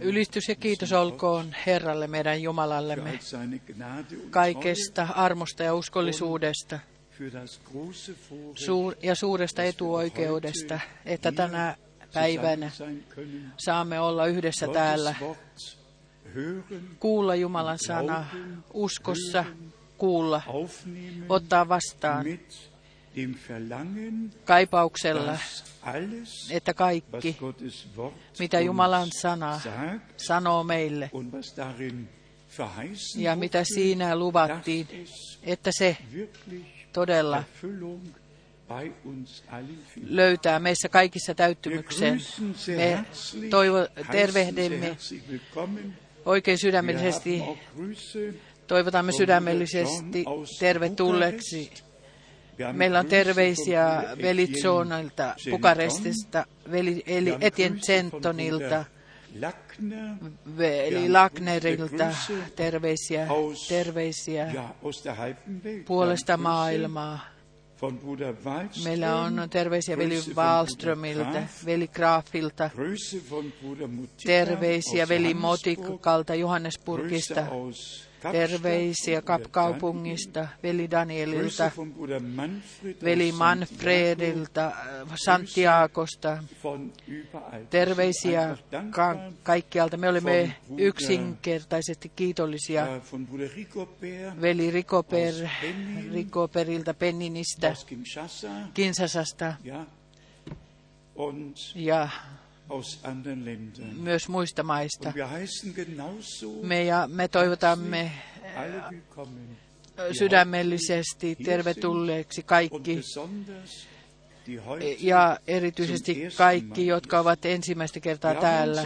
Ylistys ja kiitos olkoon Herralle meidän Jumalallemme kaikesta armosta ja uskollisuudesta. suur- ja suuresta etuoikeudesta, että tänä päivänä saamme olla yhdessä täällä, kuulla Jumalan sana uskossa, kuulla, ottaa vastaan kaipauksella, että kaikki, mitä Jumalan sana sanoo meille. ja mitä siinä luvattiin, että se todella löytää meissä kaikissa täyttymyksen. Me toivo, tervehdimme oikein sydämellisesti, toivotamme sydämellisesti tervetulleeksi. Meillä on terveisiä von Bruder veli Etienne Zonalta Zenton. Bukarestista, veli eli Bruder Lackner, veli Lagnerilta, terveisiä, terveisiä puolesta maailmaa. Meillä on terveisiä veli Wallströmiltä, veli Graafilta, terveisiä veli Motikalta Johannesburgista, terveisiä Kapkaupungista, veli Daniel, Danielilta, veli Manfredilta, äh, Santiagosta, terveisiä ka- kaikkialta. Me olemme yksinkertaisesti kiitollisia äh, veli Rikoper, Rikoperilta Penninistä, Kinsasasta ja, myös muista maista. Me, ja me toivotamme willkommen. sydämellisesti tervetulleeksi kaikki heute ja erityisesti kaikki, jotka ovat ensimmäistä kertaa täällä.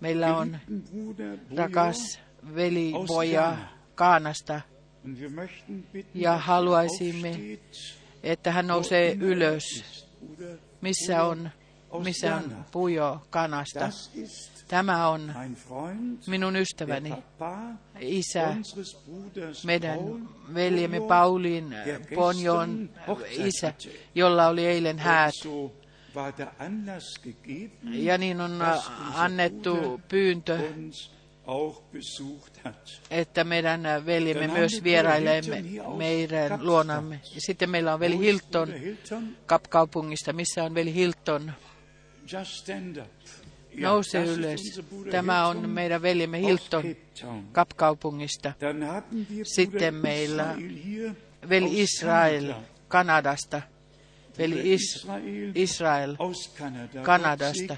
Meillä on rakas veli Boja Kaanasta, ja haluaisimme, että hän nousee er ylös. Missä on, missä on. Pujo Kanasta? Tämä on minun ystäväni, isä, meidän veljemme Paulin der Ponjon isä, jolla oli eilen häät. Ja niin on unser annettu pyyntö, että meidän veljemme Dann myös aus meidän luonamme. Sitten meillä on veli Hilton? Kapkaupungista. Missä on veli Hilton? Nouse ylös. Tämä on meidän veljemme Hilton. Kapkaupungista. Sitten meillä Veli Israel Kanada. Kanadasta. Veli Is- Israel. Kanadasta.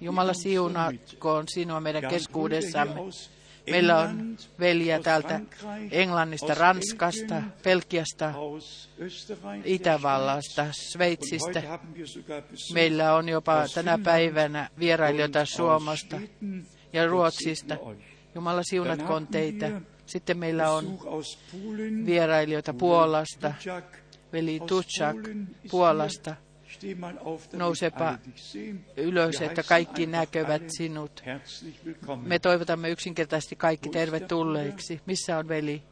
Jumala siunakoon sinua meidän keskuudessamme. Meillä on veljiä täältä Englannista, Ranskasta, der Itävallasta, Sveitsistä. Meillä on jopa tänä päivänä vierailijoita Suomesta ja Ruotsista. Jumala siunatkoon teitä. Sitten meillä on vierailijoita Puolasta, veli ist Puolasta. Nousepa ylös, että kaikki näkevät sinut. Me toivotamme yksinkertaisesti kaikki tervetulleiksi. Missä on veli?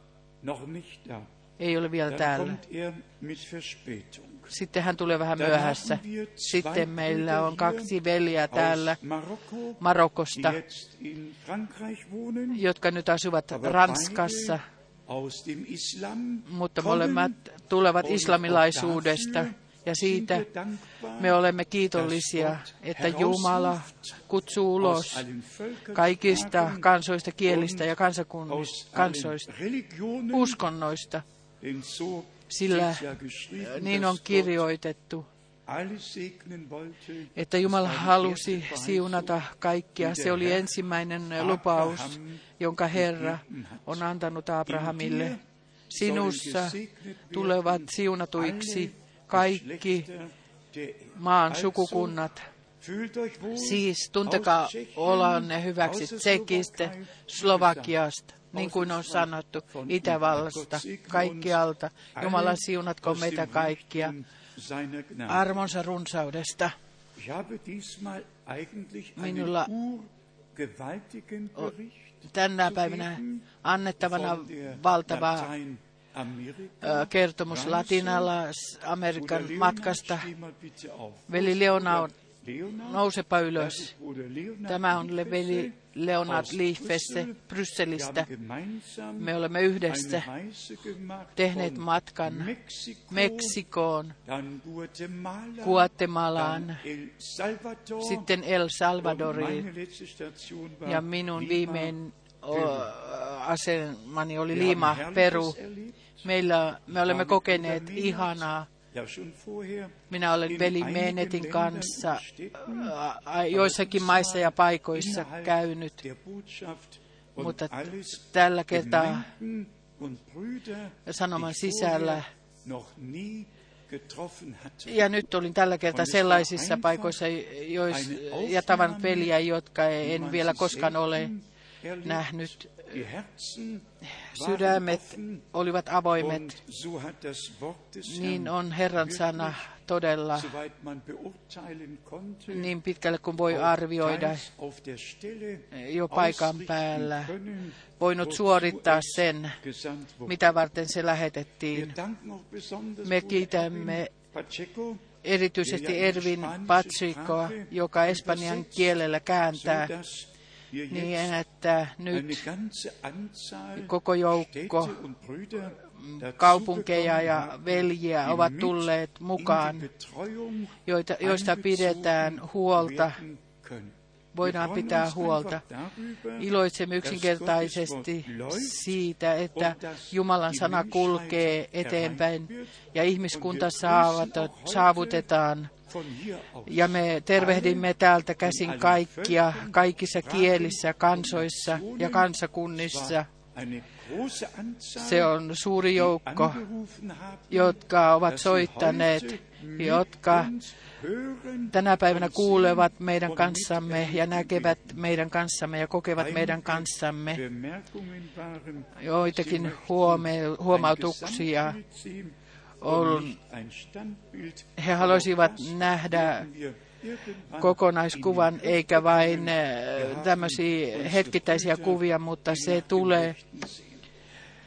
Ei ole vielä täällä. er. Sitten hän tulee vähän myöhässä. Sitten meillä on kaksi veljeä täällä Marokosta, jotka nyt asuvat Ranskassa, mutta molemmat tulevat islamilaisuudesta. Ja siitä me olemme kiitollisia, että Jumala kutsuu ulos kaikista kansoista, kielistä ja kansoista, uskonnoista, sillä niin on kirjoitettu, että Jumala halusi siunata kaikkia. Se oli ensimmäinen lupaus, jonka Herra on antanut Abrahamille. Sinussa tulevat siunatuiksi kaikki maan sukukunnat. Siis tuntekaa olonne hyväksi Tsekistä, Slovakiasta, niin kuin on sanottu, Itävallasta, kaikkialta. Jumala siunatko meitä kaikkia armonsa runsaudesta. Minulla Tänä päivänä annettavana von der valtava Lateinamerika. ö, kertomus Reise. Latinalais-Amerikan Bruder Leonhard, matkasta. Veli Leonard, nousepa ylös. Tämä on veli Leonard Liefesse Brysselistä. Me olemme yhdessä tehneet matkan Meksikoon, Guatemalaan, sitten El Salvadoriin. Ja minun viimein o, asemani oli Lima, Peru. Meillä, me olemme kokeneet ihanaa. Minä olen veli Menetin kanssa und Städten, ä, ä, joissakin maissa ja paikoissa käynyt, mutta tällä kertaa sanoman sisällä. Ja nyt olin tällä kertaa sellaisissa paikoissa jois, ja tavannut veliä, jotka en vielä koskaan ole nähnyt. Sydämet olivat avoimet. Niin on Herran sana todella niin pitkälle kuin voi arvioida jo paikan päällä, voinut suorittaa sen, mitä varten se lähetettiin. Me kiitämme erityisesti Ervin Patsikoa, joka espanjan kielellä kääntää niin, että nyt koko joukko Brüder kaupunkeja ja veljiä ovat tulleet mukaan, joita, joista pidetään huolta, voidaan pitää huolta. Iloitsemme yksinkertaisesti siitä, että Jumalan sana kulkee eteenpäin ja ihmiskunta saavutetaan. Ja me tervehdimme täältä käsin kaikkia, kaikissa kielissä, kansoissa ja kansakunnissa. Se on suuri joukko, jotka ovat soittaneet, jotka tänä päivänä kuulevat meidän kanssamme ja näkevät meidän kanssamme ja kokevat meidän kanssamme. Joitakin huomautuksia Standbild. he haluaisivat nähdä kokonaiskuvan eikä vain haben tämmöisiä hetkittäisiä kuvia, mutta se tulee,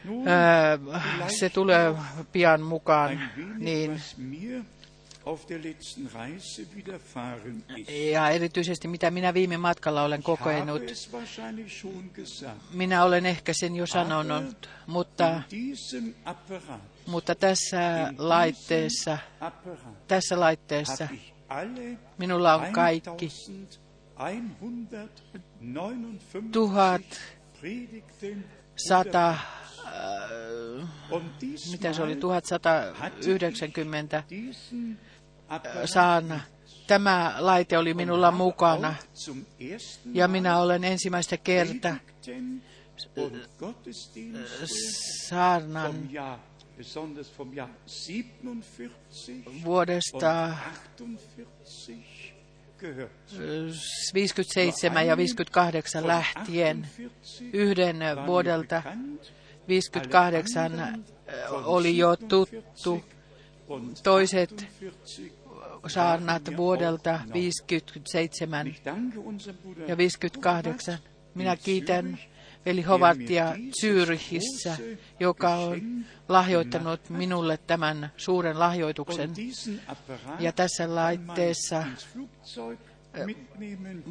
äh, se tulee pian mukaan. Niin, ja erityisesti mitä minä viime matkalla olen kokenut. Minä olen ehkä sen jo sanonut, mutta, mutta tässä laitteessa, tässä laitteessa minulla on kaikki 1159 tuhat Predigten sata, äh, und diesmal mitä se oli, 1190 diesen Apparat saana. Tämä laite oli minulla mukana ja minä olen ensimmäistä kertaa Gottesdienste saarnan vom Jahr, besonders vom Jahr 47 und vuodesta 48 gehört. 57 ja 58 lähtien. Yhden vuodelta 58 oli jo tuttu. Toiset saarnat vuodelta 57 ja 58. Minä kiitän veli Hovartia Zyrihissä, joka on lahjoittanut minulle tämän suuren lahjoituksen. Ja tässä laitteessa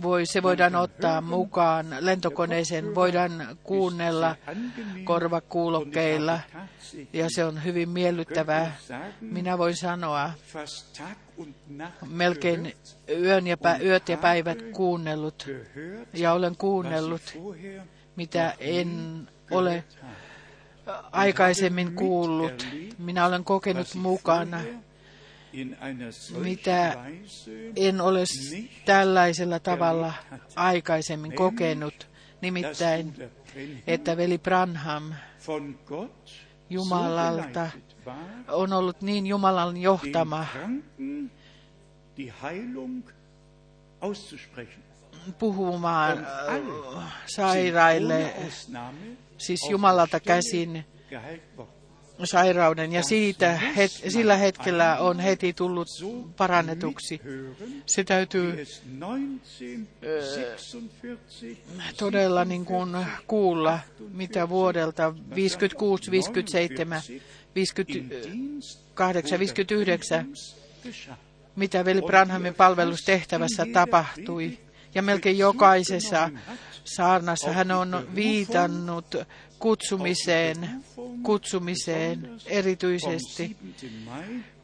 voi, se voidaan ottaa mukaan lentokoneeseen, voidaan kuunnella korvakuulokkeilla ja se on hyvin miellyttävää. Minä voin sanoa, melkein yön ja pä, yöt ja päivät kuunnellut ja olen kuunnellut, mitä en ole aikaisemmin kuullut. Minä olen kokenut mukana, mitä en ole tällaisella tavalla aikaisemmin kokenut. Nimittäin, että veli Branham Jumalalta on ollut niin Jumalan johtama puhumaan sairaille, siis Jumalalta käsin sairauden ja siitä het, sillä hetkellä on heti tullut parannetuksi. Se täytyy todella niin kuin kuulla, mitä vuodelta 56, 57, 58, 59 mitä veli Branhamin palvelustehtävässä tapahtui. Ja melkein jokaisessa saarnassa hän on viitannut kutsumiseen, kutsumiseen erityisesti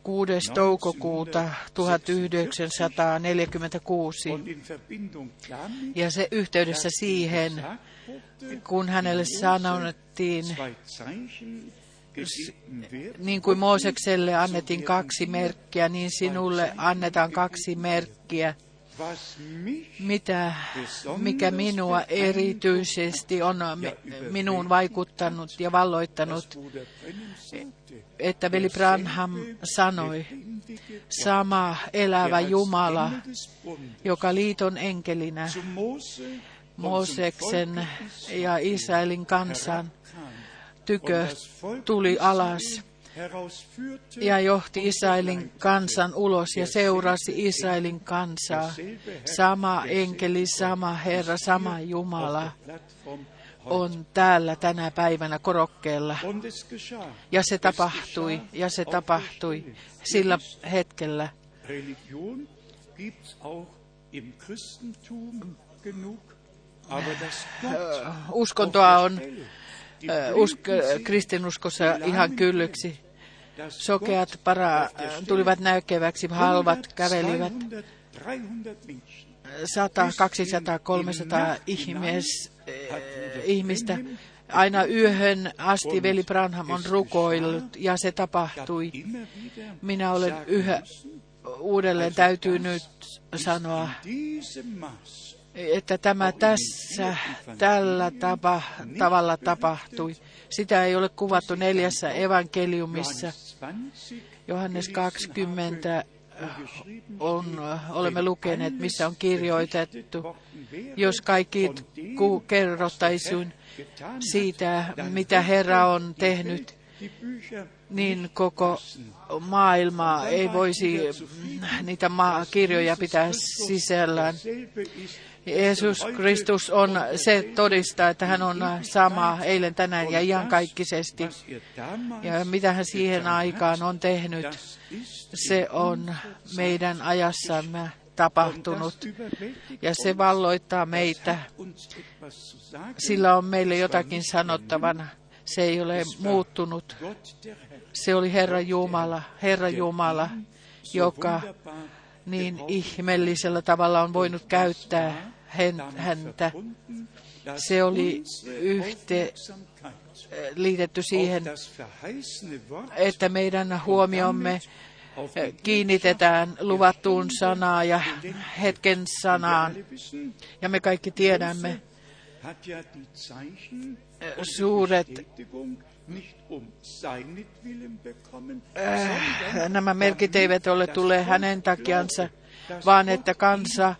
6. toukokuuta 1946. Ja se yhteydessä siihen, kun hänelle sanottiin, niin kuin Moosekselle annettiin kaksi merkkiä, niin sinulle annetaan kaksi merkkiä. Mitä, mikä minua erityisesti on minuun vaikuttanut ja valloittanut, että veli Branham sanoi, sama elävä Jumala, joka liiton enkelinä Mooseksen ja Israelin kansan tykö tuli alas ja johti Israelin kansan ulos ja seurasi Israelin kansaa. Sama enkeli, sama Herra, sama Jumala on täällä tänä päivänä korokkeella. Ja se tapahtui, ja se tapahtui sillä hetkellä. Uskontoa on usk, kristinuskossa ihan kyllyksi. Sokeat para, tulivat näykeväksi, halvat kävelivät. 100, 200, 300 ihmis, ihmistä. Aina yöhön asti veli Branham on rukoillut ja se tapahtui. Minä olen yhä uudelleen täytyy nyt sanoa, että tämä tässä tällä tapa, tavalla tapahtui. Sitä ei ole kuvattu neljässä evankeliumissa. Johannes 20 on, olemme lukeneet, missä on kirjoitettu. Jos kaikki kerrottaisiin siitä, mitä Herra on tehnyt, niin koko maailma ei voisi niitä kirjoja pitää sisällään. Jeesus Kristus on se todistaa, että hän on sama eilen, tänään ja iankaikkisesti. Ja mitä hän siihen aikaan on tehnyt, se on meidän ajassamme tapahtunut. Ja se valloittaa meitä. Sillä on meille jotakin sanottavana. Se ei ole muuttunut. Se oli Herra Jumala, Herra Jumala, joka niin ihmeellisellä tavalla on voinut käyttää häntä. Se oli yhte, liitetty siihen, että meidän huomiomme kiinnitetään luvattuun sanaan ja hetken sanaan. Ja me kaikki tiedämme, suuret Äh, nämä merkit eivät ole tulleet hänen takiansa, vaan että kansa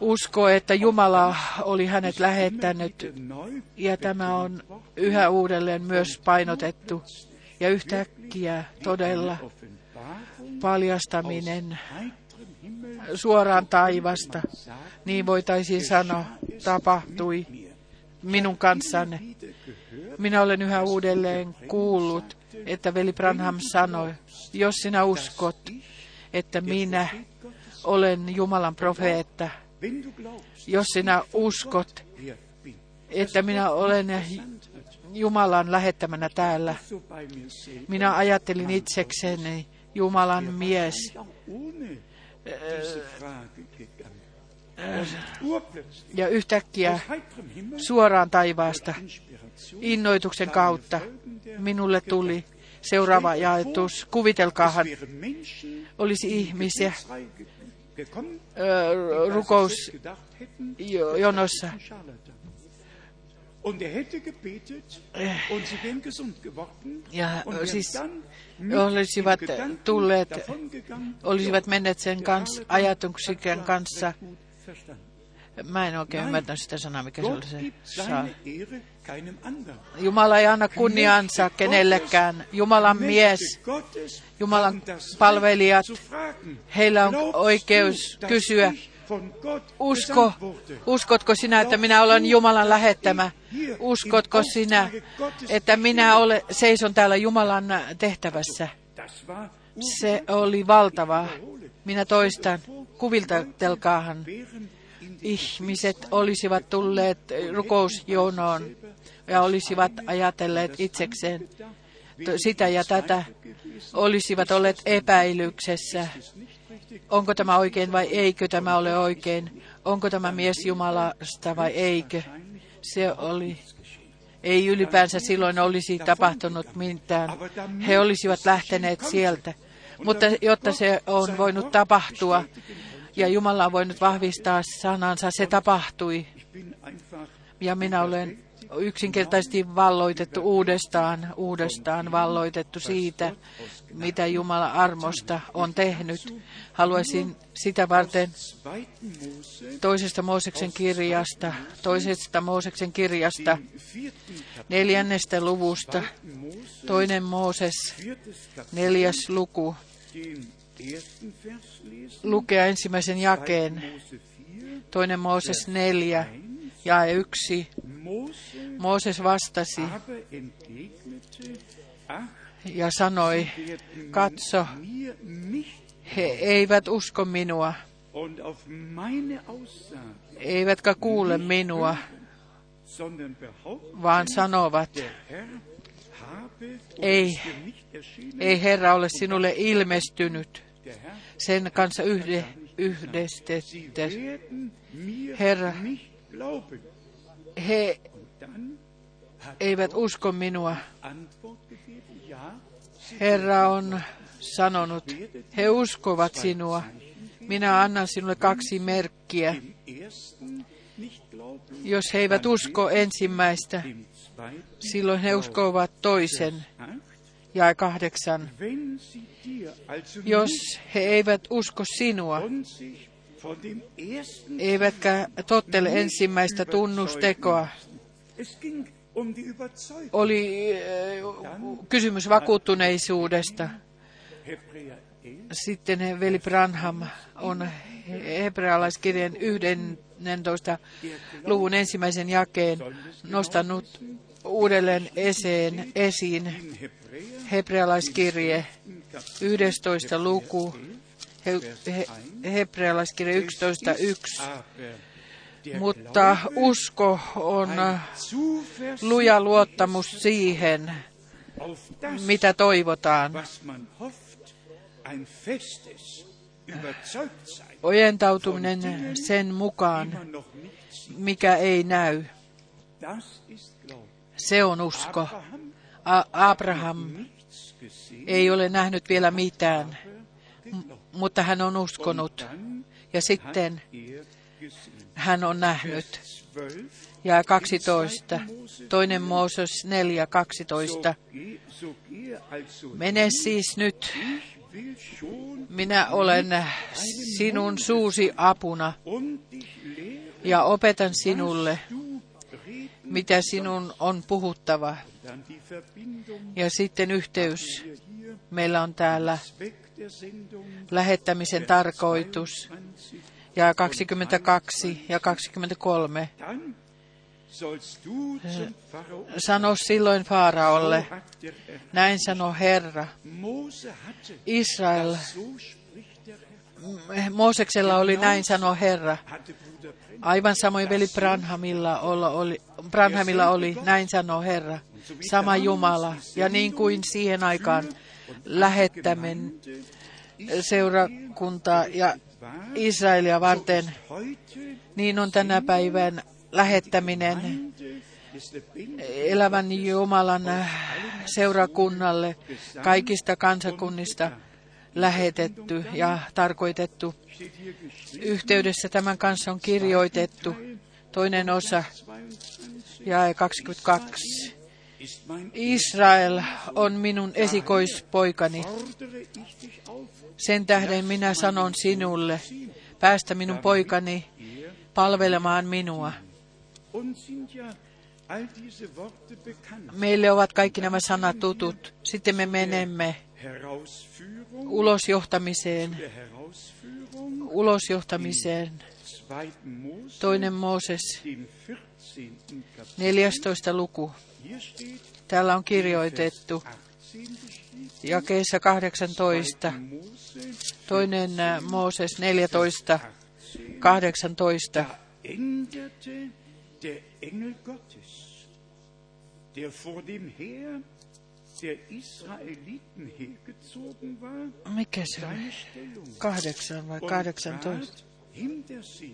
uskoo, että Jumala oli hänet lähettänyt. Ja tämä on yhä uudelleen myös painotettu. Ja yhtäkkiä todella paljastaminen suoraan taivasta, niin voitaisiin sanoa, tapahtui minun kanssani. Minä olen yhä uudelleen kuullut, että veli Branham sanoi, jos sinä uskot, että minä olen Jumalan profeetta, jos sinä uskot, että minä olen Jumalan lähettämänä täällä, minä ajattelin itsekseni Jumalan mies. Ja yhtäkkiä suoraan taivaasta innoituksen kautta minulle tuli seuraava ajatus. Kuvitelkaahan, olisi ihmisiä rukousjonossa. Ja siis olisivat tulleet, olisivat menneet sen kanssa, ajatuksen kanssa Mä en oikein ymmärtänyt sitä sanaa, mikä se oli se saa. Jumala ei anna kunniansa kenellekään. Jumalan mies, Jumalan palvelijat, heillä on oikeus kysyä, usko, uskotko sinä, että minä olen Jumalan lähettämä? Uskotko sinä, että minä ole, seison täällä Jumalan tehtävässä? Se oli valtava. Minä toistan, kuviltelkaahan, ihmiset olisivat tulleet rukousjoonoon ja olisivat ajatelleet itsekseen sitä ja tätä, olisivat olleet epäilyksessä. Onko tämä oikein vai eikö tämä ole oikein? Onko tämä mies Jumalasta vai eikö? Se oli ei ylipäänsä silloin olisi tapahtunut mitään. He olisivat lähteneet sieltä. Mutta jotta se on voinut tapahtua ja Jumala on voinut vahvistaa sanansa, se tapahtui. Ja minä olen yksinkertaisesti valloitettu uudestaan, uudestaan valloitettu siitä, mitä Jumala armosta on tehnyt. Haluaisin sitä varten toisesta Mooseksen kirjasta, toisesta Mooseksen kirjasta, neljännestä luvusta, toinen Mooses, neljäs luku, lukea ensimmäisen jakeen, toinen Mooses neljä, ja yksi. Mooses vastasi ja sanoi, katso, he eivät usko minua, eivätkä kuule minua, vaan sanovat, ei, ei Herra ole sinulle ilmestynyt sen kanssa yhde, yhdestettä. Herra, he eivät usko minua. Herra on sanonut, he uskovat sinua. Minä annan sinulle kaksi merkkiä. Jos he eivät usko ensimmäistä, silloin he uskovat toisen. Ja kahdeksan. Jos he eivät usko sinua, eivätkä tottele ensimmäistä tunnustekoa, oli kysymys vakuuttuneisuudesta. Sitten veli Branham on hebrealaiskirjan 11. luvun ensimmäisen jakeen nostanut uudelleen eseen, esiin hebrealaiskirje 11. luku, he, he, hebrealaiskirja 11.1 mutta usko on luja luottamus siihen, mitä toivotaan. Ojentautuminen sen mukaan, mikä ei näy. Se on usko. A- Abraham ei ole nähnyt vielä mitään, mutta hän on uskonut. Ja sitten hän on nähnyt. Ja 12. Toinen Mooses 4, 12. Mene siis nyt. Minä olen sinun suusi apuna ja opetan sinulle, mitä sinun on puhuttava. Ja sitten yhteys. Meillä on täällä lähettämisen tarkoitus ja 22 ja 23. Sano silloin Faaraolle, näin sanoo Herra. Israel, Mooseksella oli näin sanoo Herra. Aivan samoin veli Branhamilla, oli, Branhamilla oli näin sanoo Herra. Sama Jumala. Ja niin kuin siihen aikaan lähettämen seurakuntaa ja Israelia varten, niin on tänä päivän lähettäminen elävän Jumalan seurakunnalle kaikista kansakunnista lähetetty ja tarkoitettu. Yhteydessä tämän kanssa on kirjoitettu toinen osa ja 22. Israel on minun esikoispoikani. Sen tähden minä sanon sinulle, päästä minun poikani palvelemaan minua. Meille ovat kaikki nämä sanat tutut. Sitten me menemme ulosjohtamiseen. Ulosjohtamiseen. Toinen Mooses, 14. luku. Täällä on kirjoitettu jakeessa 18, toinen äh, Mooses 14, 18. Da änderte der Engel Gottes, der vor dem Heer Mikä se oli? Stellung Kahdeksan vai und 18? trat hinter sie.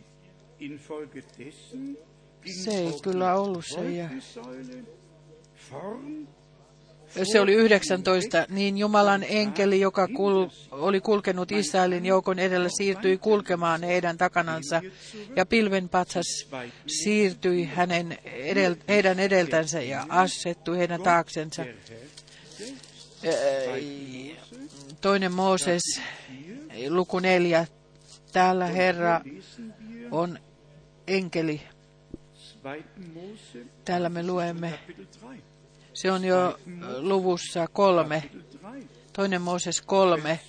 Infolgedessen ging Se ei kyllä ollut se, ja- Se oli 19. Niin Jumalan enkeli, joka kul, oli kulkenut Israelin joukon edellä, siirtyi kulkemaan heidän takanansa. Ja pilvenpatsas siirtyi hänen edel, heidän edeltänsä ja asettui heidän taaksensa. Toinen Mooses, luku neljä. Täällä Herra on enkeli. 2. Mose, Täällä me luemme. Kapitel 3. Se on jo luvussa kolme. Kapitel 3, Toinen Mooses kolme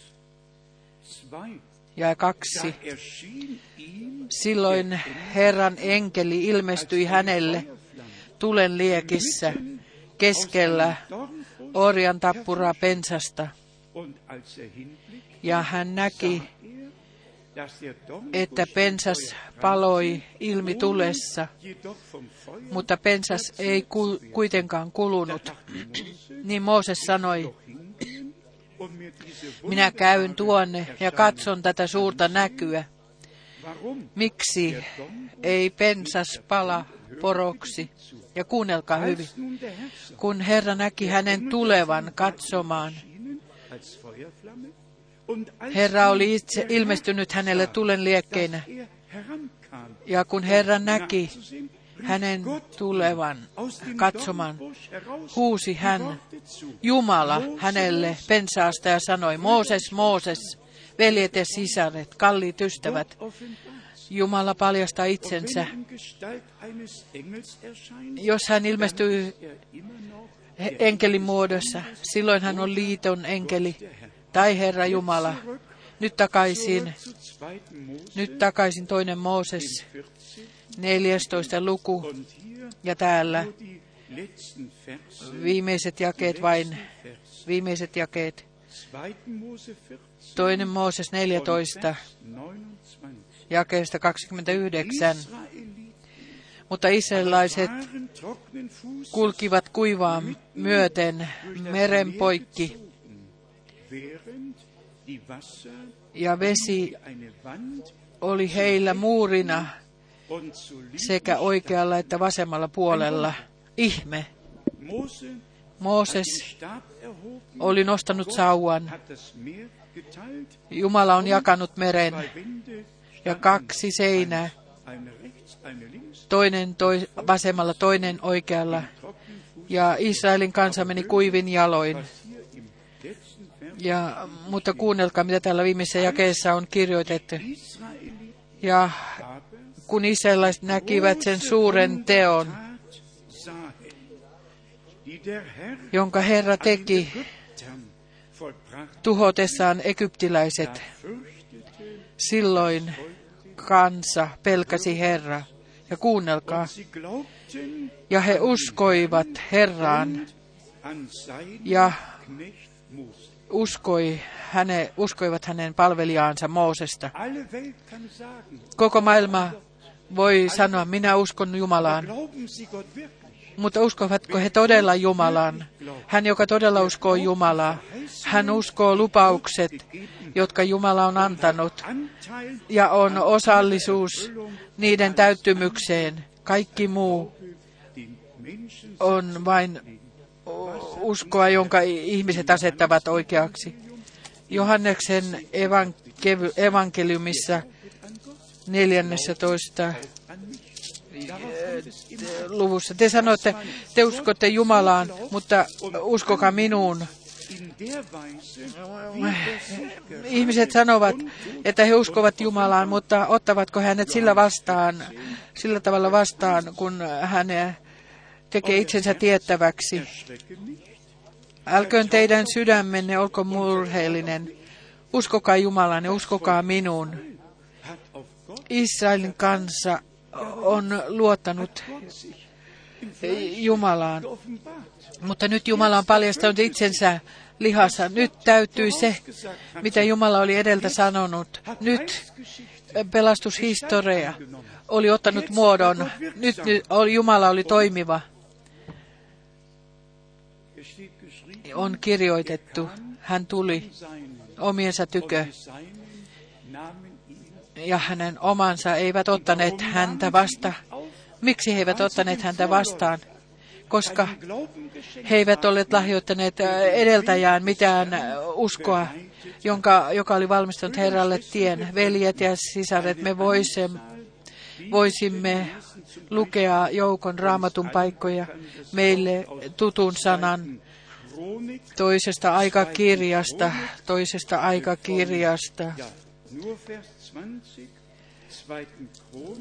2. ja kaksi. Silloin Herran enkeli ilmestyi hänelle tulen liekissä keskellä orjan tappuraa pensasta. Ja hän näki, että pensas paloi ilmi tulessa, mutta pensas ei ku, kuitenkaan kulunut. Niin Mooses sanoi, minä käyn tuonne ja katson tätä suurta näkyä. Miksi ei pensas pala poroksi? Ja kuunnelkaa hyvin. Kun Herra näki hänen tulevan katsomaan, Herra oli itse ilmestynyt hänelle tulen liekkeinä. Ja kun Herra näki hänen tulevan katsomaan, huusi hän. Jumala hänelle pensaasta ja sanoi, Mooses, Mooses, veljet ja sisaret, kalliit ystävät. Jumala paljastaa itsensä. Jos hän ilmestyy er enkelin muodossa, silloin hän on liiton enkeli tai Herra Jumala. Nyt takaisin, zurück zu 2. Mose nyt takaisin toinen Mooses, 14. 14. luku, ja täällä viimeiset jakeet vain, viimeiset jakeet. 2. Mose 14, Toinen Mooses und 14, Vers 29. jakeesta 29. Israelit Mutta israelaiset kulkivat kuivaa myöten meren poikki, ja vesi oli heillä muurina sekä oikealla että vasemmalla puolella. Ihme. Mooses oli nostanut sauvan. geteilt, Jumala on jakanut meren ja kaksi seinää, toinen toi, vasemmalla, toinen oikealla. Ja Israelin kansa meni kuivin jaloin. Ja, mutta kuunnelkaa, mitä täällä viimeisessä jakeessa on kirjoitettu. Ja kun israelaiset näkivät sen suuren teon, jonka Herra teki tuhotessaan egyptiläiset, silloin kansa pelkäsi Herraa. Ja kuunnelkaa, ja he uskoivat Herraan ja uskoi häne, uskoivat hänen palvelijaansa Moosesta. Koko maailma voi sanoa, minä uskon Jumalaan, mutta uskovatko he todella Jumalaan? Hän, joka todella uskoo Jumalaa, hän uskoo lupaukset, jotka Jumala on antanut, ja on osallisuus niiden täyttymykseen. Kaikki muu on vain uskoa, jonka ihmiset asettavat oikeaksi. Johanneksen evanke- evankeliumissa 14 luvussa. Te sanotte, te uskotte Jumalaan, mutta uskokaa minuun. Ihmiset sanovat, että he uskovat Jumalaan, mutta ottavatko hänet sillä vastaan, sillä tavalla vastaan, kun hän tekee itsensä tiettäväksi. Älköön teidän sydämenne olko murheellinen. Uskokaa Jumalaan ja uskokaa minuun. Israelin kansa on luottanut Jumalaan. Mutta nyt Jumala on paljastanut itsensä lihassa. Nyt täytyy se, mitä Jumala oli edeltä sanonut. Nyt pelastushistoria oli ottanut muodon. Nyt Jumala oli toimiva. On kirjoitettu. Hän tuli omiensa tykö. Ja hänen omansa eivät ottaneet häntä vasta. Miksi he eivät ottaneet häntä vastaan? Koska he eivät olleet lahjoittaneet edeltäjään mitään uskoa, jonka, joka oli valmistunut Herralle tien. Veljet ja sisaret, me voisimme, voisimme lukea joukon raamatun paikkoja meille tutun sanan toisesta aikakirjasta, toisesta aikakirjasta.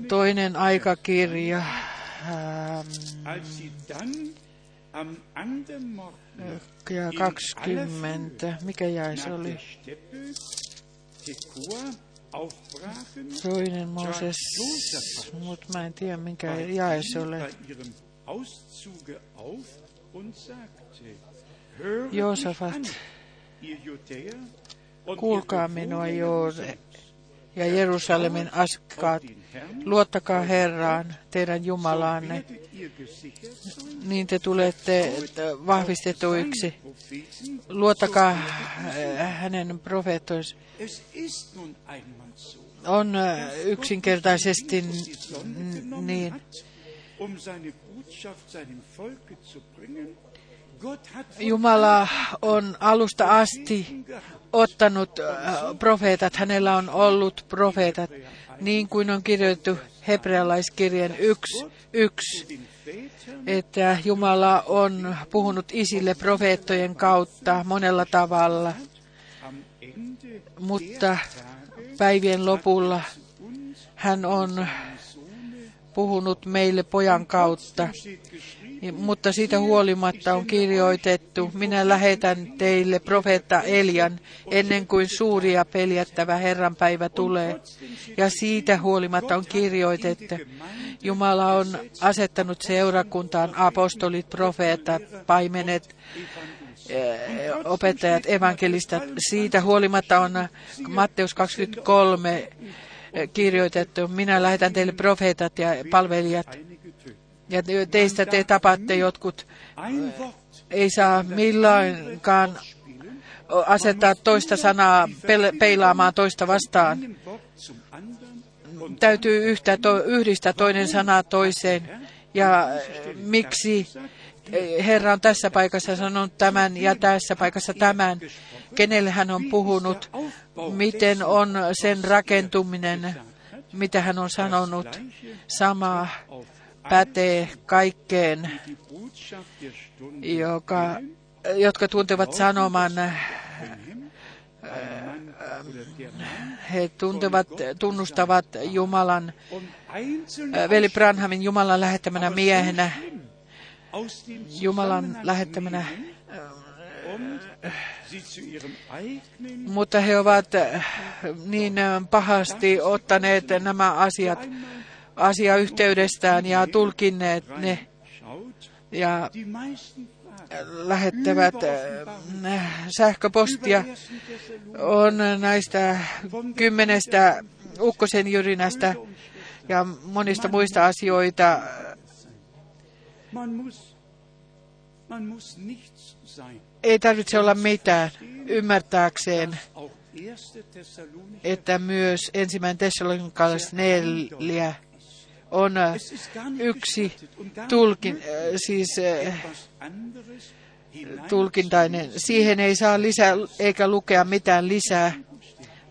Toinen aikakirja. Ja 20. Mikä jäi se oli? Toinen Mooses, mutta mä en tiedä minkä jae se oli. Joosafat, kuulkaa minua Joode ja Jerusalemin askaat, luottakaa Herraan, teidän Jumalaanne, niin te tulette vahvistetuiksi. Luottakaa hänen profeettoinsa. On yksinkertaisesti niin. Jumala on alusta asti ottanut profeetat, hänellä on ollut profeetat, niin kuin on kirjoitettu hebrealaiskirjan 1.1, että Jumala on puhunut isille profeettojen kautta monella tavalla, mutta päivien lopulla hän on puhunut meille pojan kautta mutta siitä huolimatta on kirjoitettu, minä lähetän teille profeetta Elian ennen kuin suuri ja peljättävä Herran päivä tulee. Ja siitä huolimatta on kirjoitettu, Jumala on asettanut seurakuntaan apostolit, profeetat, paimenet, eh, opettajat, evankelistat. Siitä huolimatta on Matteus 23 eh, kirjoitettu, minä lähetän teille profeetat ja palvelijat ja teistä te tapatte jotkut, ei saa milloinkaan asettaa toista sanaa peilaamaan toista vastaan. Täytyy yhtä, to, yhdistää toinen sana toiseen. Ja miksi Herra on tässä paikassa sanonut tämän ja tässä paikassa tämän, kenelle hän on puhunut, miten on sen rakentuminen, mitä hän on sanonut, sama pätee kaikkeen, joka, jotka tuntevat sanoman. He tuntevat, tunnustavat Jumalan, veli Branhamin Jumalan lähettämänä miehenä, Jumalan lähettämänä mutta he ovat niin pahasti ottaneet nämä asiat asiayhteydestään ja tulkinneet ne ja lähettävät äh, sähköpostia on näistä kymmenestä ukkosen jyrinästä ja monista muista asioita. Ei tarvitse olla mitään ymmärtääkseen, että myös ensimmäinen Tessalonikalais neljä on äh, yksi tulkin, äh, siis äh, tulkintainen. Siihen ei saa lisää eikä lukea mitään lisää,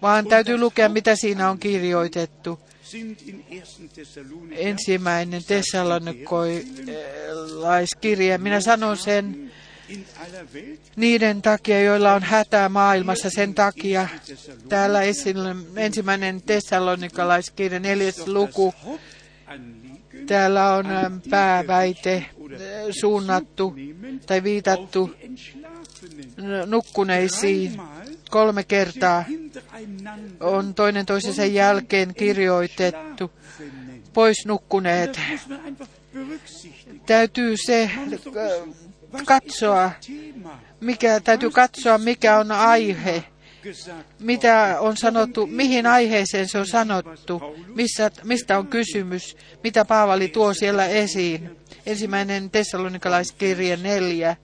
vaan täytyy lukea, mitä siinä on kirjoitettu. Ensimmäinen Tessalonikolaiskirje. Minä sanon sen niiden takia, joilla on hätää maailmassa, sen takia täällä esillä ensimmäinen Tessalonikalaiskirja, neljäs luku, Täällä on ähm, pääväite äh, suunnattu tai viitattu nukkuneisiin. Kolme kertaa on toinen toisensa jälkeen kirjoitettu. Pois nukkuneet. Täytyy se äh, katsoa, mikä, täytyy katsoa, mikä on aihe, mitä on sanottu, mihin aiheeseen se on sanottu, missä, mistä on kysymys, mitä Paavali tuo siellä esiin. Ensimmäinen tessalonikalaiskirje 4,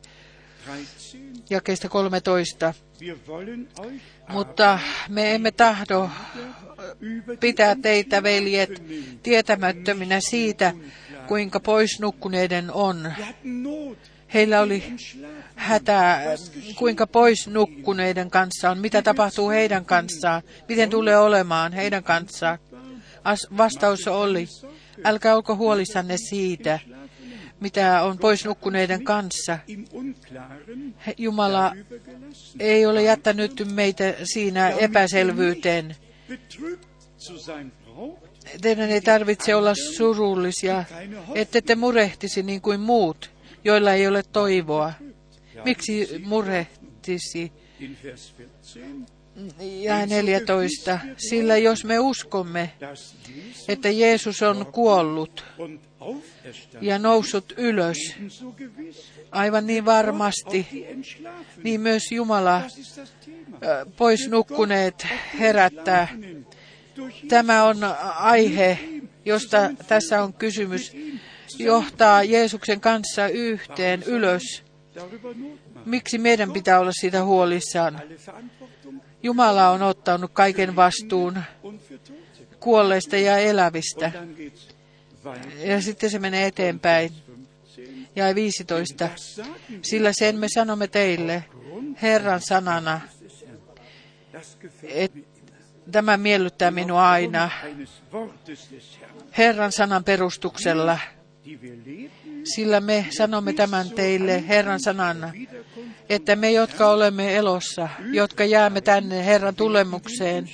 13. jakeesta 13. Wir wollen euch Mutta me emme tahdo pitää teitä, veljet, tietämättöminä siitä, kuinka pois nukkuneiden on. Heillä oli. Hätä, kuinka pois nukkuneiden kanssa on, mitä tapahtuu heidän kanssaan, miten tulee olemaan heidän kanssaan. As, vastaus oli, älkää olko huolissanne siitä, mitä on pois nukkuneiden kanssa. Jumala ei ole jättänyt meitä siinä epäselvyyteen. Teidän ei tarvitse olla surullisia, ette te murehtisi niin kuin muut, joilla ei ole toivoa. Miksi murehtisi? in Vers 14, Ja 14. Sillä jos me uskomme, että Jeesus on kuollut ja noussut ylös, aivan niin varmasti, niin myös Jumala ö, pois nukkuneet herättää. Tämä on aihe, josta tässä on kysymys, johtaa Jeesuksen kanssa yhteen ylös. Miksi meidän pitää olla siitä huolissaan? Jumala on ottanut kaiken vastuun kuolleista ja elävistä. Ja sitten se menee eteenpäin. 15. Ja 15. Das sagen wir Sillä sen me sanomme teille Herran sanana, Das gefällt et mir immer. tämä miellyttää minua aina. Herran sanan perustuksella, sillä me sanomme tämän teille Herran sanana, että me, jotka olemme elossa, jotka jäämme tänne Herran tulemukseen,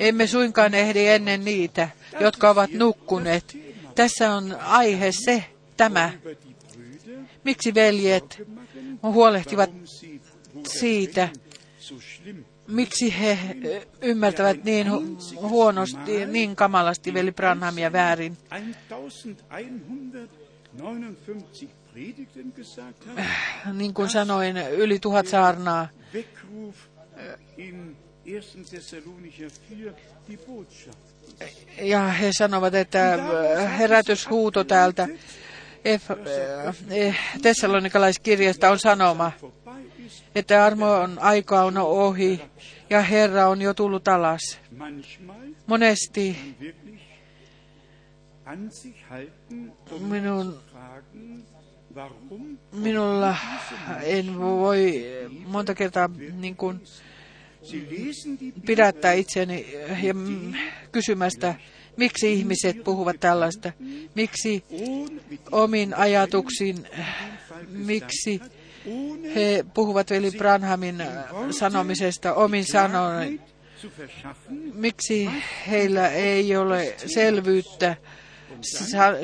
emme suinkaan ehdi ennen niitä, jotka ovat nukkuneet. Tässä on aihe se, tämä. Miksi veljet huolehtivat siitä, miksi he ö, ymmärtävät niin hu- huonosti, niin kamalasti veli Branhamia väärin. 1159 Predigten gesagt hat, Niin kuin sanoin, yli tuhat saarnaa. Weckruf in 1. Thessalonicher 4, die Botschaft. Ja he sanovat, että herätyshuuto täältä Tessalonikalaiskirjasta on sanoma, että armon aika on ohi ja Herra on jo tullut alas. Monesti minun, fragen, warum minulla en voi monta kertaa niin kuin pidättää itseäni ja mm, kysymästä, miksi ihmiset puhuvat tällaista, miksi omin ajatuksin, miksi ohne he puhuvat veli Branhamin äh, sanomisesta omin sanoin, miksi heillä ei ole selvyyttä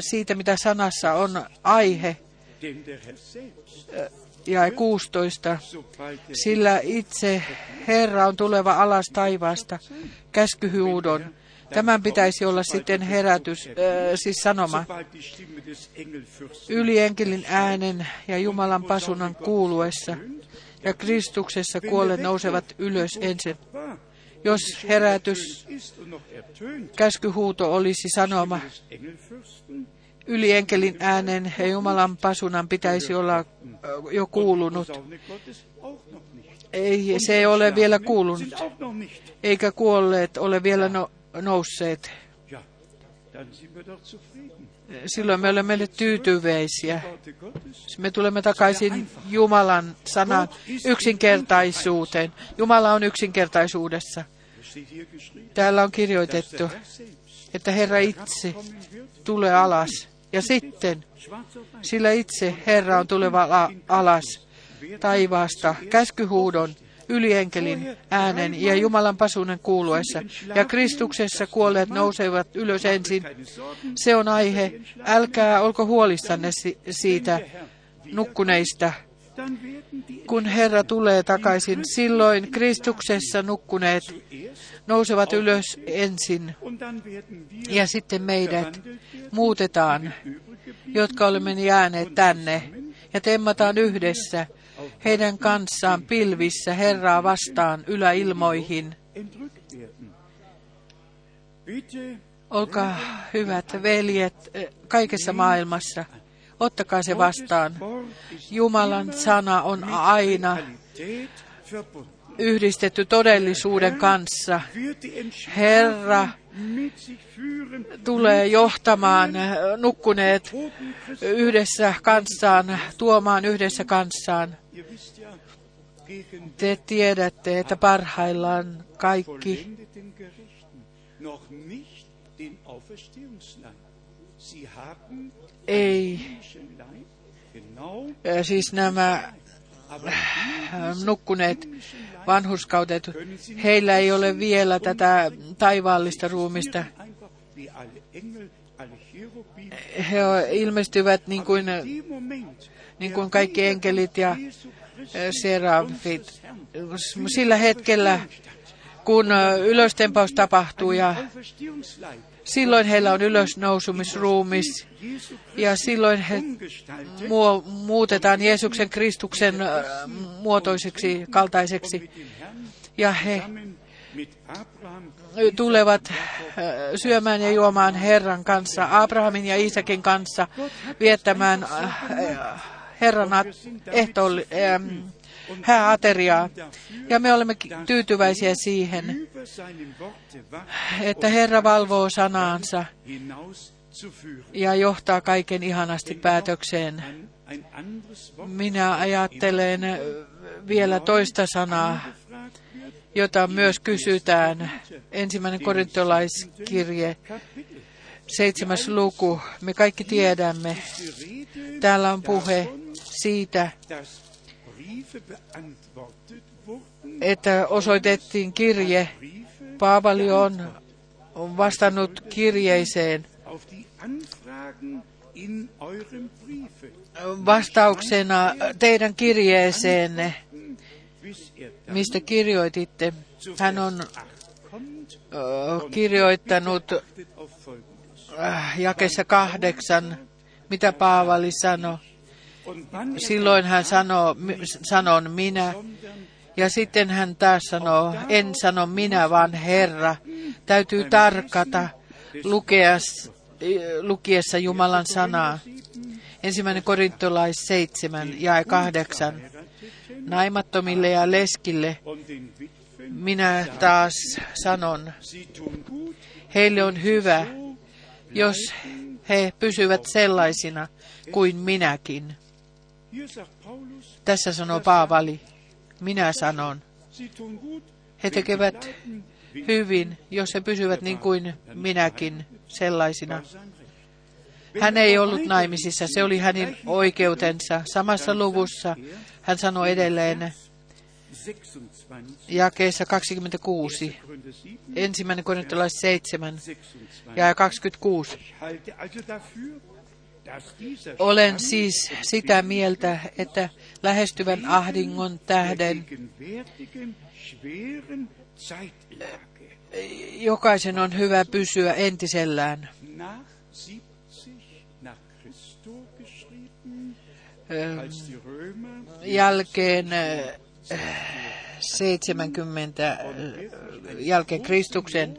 siitä, mitä sanassa on aihe, ja 16. sobald er Sillä itse Herra on tuleva alas taivaasta käskyhuudon. Tämän pitäisi olla sitten herätys, äh, siis sanoma. Ylienkelin äänen ja Jumalan pasunan kuuluessa ja Kristuksessa kuolleet nousevat ylös ensin. Jos herätys käskyhuuto olisi sanoma, ylienkelin äänen ja Jumalan pasunan pitäisi olla äh, jo kuulunut. Ei, se ei ole vielä kuulunut, eikä kuolleet ole vielä no, nousseet. Silloin me olemme meille tyytyväisiä. Me tulemme takaisin Jumalan sanan yksinkertaisuuteen. Jumala on yksinkertaisuudessa. Täällä on kirjoitettu, että Herra itse tulee alas. Ja sitten, sillä itse Herra on tuleva alas taivaasta käskyhuudon, ylienkelin äänen ja Jumalan pasunen kuuluessa. Ja Kristuksessa kuolleet nousevat ylös ensin. Se on aihe. Älkää olko huolissanne si- siitä nukkuneista. Kun Herra tulee takaisin, silloin Kristuksessa nukkuneet nousevat ylös ensin ja sitten meidät muutetaan, jotka olemme jääneet tänne, ja temmataan yhdessä heidän kanssaan pilvissä Herraa vastaan yläilmoihin. Olkaa hyvät veljet kaikessa maailmassa. Ottakaa se vastaan. Jumalan sana on aina yhdistetty todellisuuden kanssa. Herra tulee johtamaan nukkuneet yhdessä kanssaan, tuomaan yhdessä kanssaan. Te tiedätte, että parhaillaan kaikki ei, siis nämä nukkuneet vanhuskaudet, heillä ei ole vielä tätä taivaallista ruumista. He ilmestyvät niin kuin, niin kuin kaikki enkelit ja serafit. Sillä hetkellä, kun ylöstempaus tapahtuu ja silloin heillä on ylösnousumisruumis ja silloin he muutetaan Jeesuksen Kristuksen muotoiseksi, kaltaiseksi. Ja he tulevat syömään ja juomaan Herran kanssa, Abrahamin ja Iisakin kanssa, viettämään Herran ehtoolli, hääateriaa. Ja me olemme tyytyväisiä siihen, että Herra valvoo sanaansa ja johtaa kaiken ihanasti päätökseen. Minä ajattelen vielä toista sanaa, jota myös kysytään. Ensimmäinen korintolaiskirje, seitsemäs luku. Me kaikki tiedämme. Täällä on puhe siitä, että osoitettiin kirje. Paavali on vastannut kirjeeseen vastauksena teidän kirjeeseenne, mistä kirjoititte. Hän on kirjoittanut jakessa kahdeksan, mitä Paavali sanoi. Silloin hän sanoo, sanon minä, ja sitten hän taas sanoo, en sano minä, vaan Herra. Täytyy tarkata lukeas, lukiessa Jumalan sanaa. Ensimmäinen korintolais 7 ja 8. Naimattomille ja leskille minä taas sanon, heille on hyvä, jos he pysyvät sellaisina kuin minäkin. Tässä sanoo Paavali, minä sanon, he tekevät hyvin, jos he pysyvät niin kuin minäkin sellaisina. Hän ei ollut naimisissa, se oli hänen oikeutensa. Samassa luvussa hän sanoi edelleen jakeessa 26, ensimmäinen korintolais 7 ja 26. Olen siis sitä mieltä, että lähestyvän ahdingon tähden jokaisen on hyvä pysyä entisellään. Jälkeen 70 jälkeen Kristuksen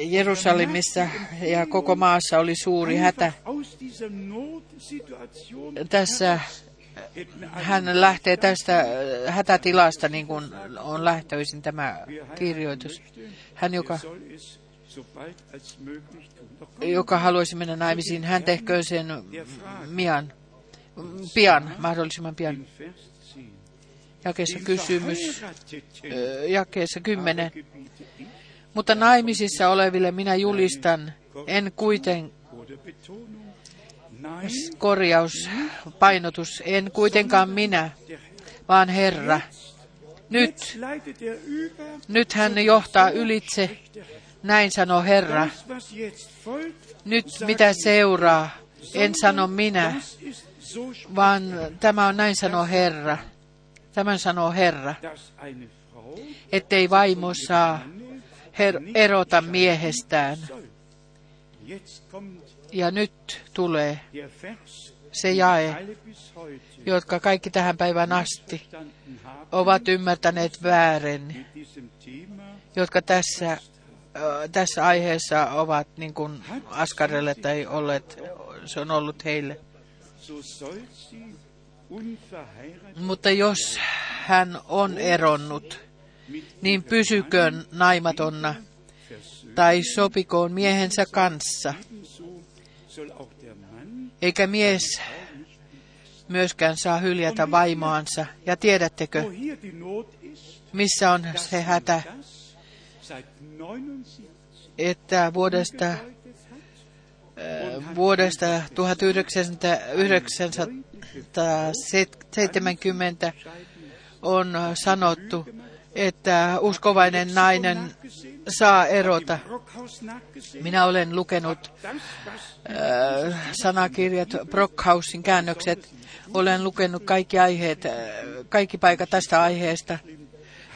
Jerusalemissa ja koko maassa oli suuri hätä. Tässä hän lähtee tästä hätätilasta, niin kuin on lähtöisin tämä kirjoitus. Hän, joka, joka haluaisi mennä naimisiin, hän tehköön sen pian, pian, mahdollisimman pian. Jakeessa kysymys, jakeessa kymmenen. Mutta naimisissa oleville minä julistan, en kuiten, korjaus, painotus, en kuitenkaan minä, vaan Herra. Nyt, nyt hän johtaa ylitse, näin sanoo Herra. Nyt mitä seuraa, en sano minä, vaan tämä on näin sanoo Herra. Tämän sanoo Herra ettei vaimo saa erota miehestään. Ja nyt tulee se jae, jotka kaikki tähän päivään asti ovat ymmärtäneet väärin, jotka tässä, tässä aiheessa ovat niin kuin askarelle tai olleet, se on ollut heille. Mutta jos hän on eronnut, niin pysyköön naimatonna tai sopikoon miehensä kanssa. Eikä mies myöskään saa hyljätä vaimoansa. Ja tiedättekö, missä on se hätä, että vuodesta, äh, vuodesta 1970 on sanottu, että uskovainen nainen saa erota. Minä olen lukenut äh, sanakirjat, Brockhausin käännökset, olen lukenut kaikki aiheet, äh, kaikki paikat tästä aiheesta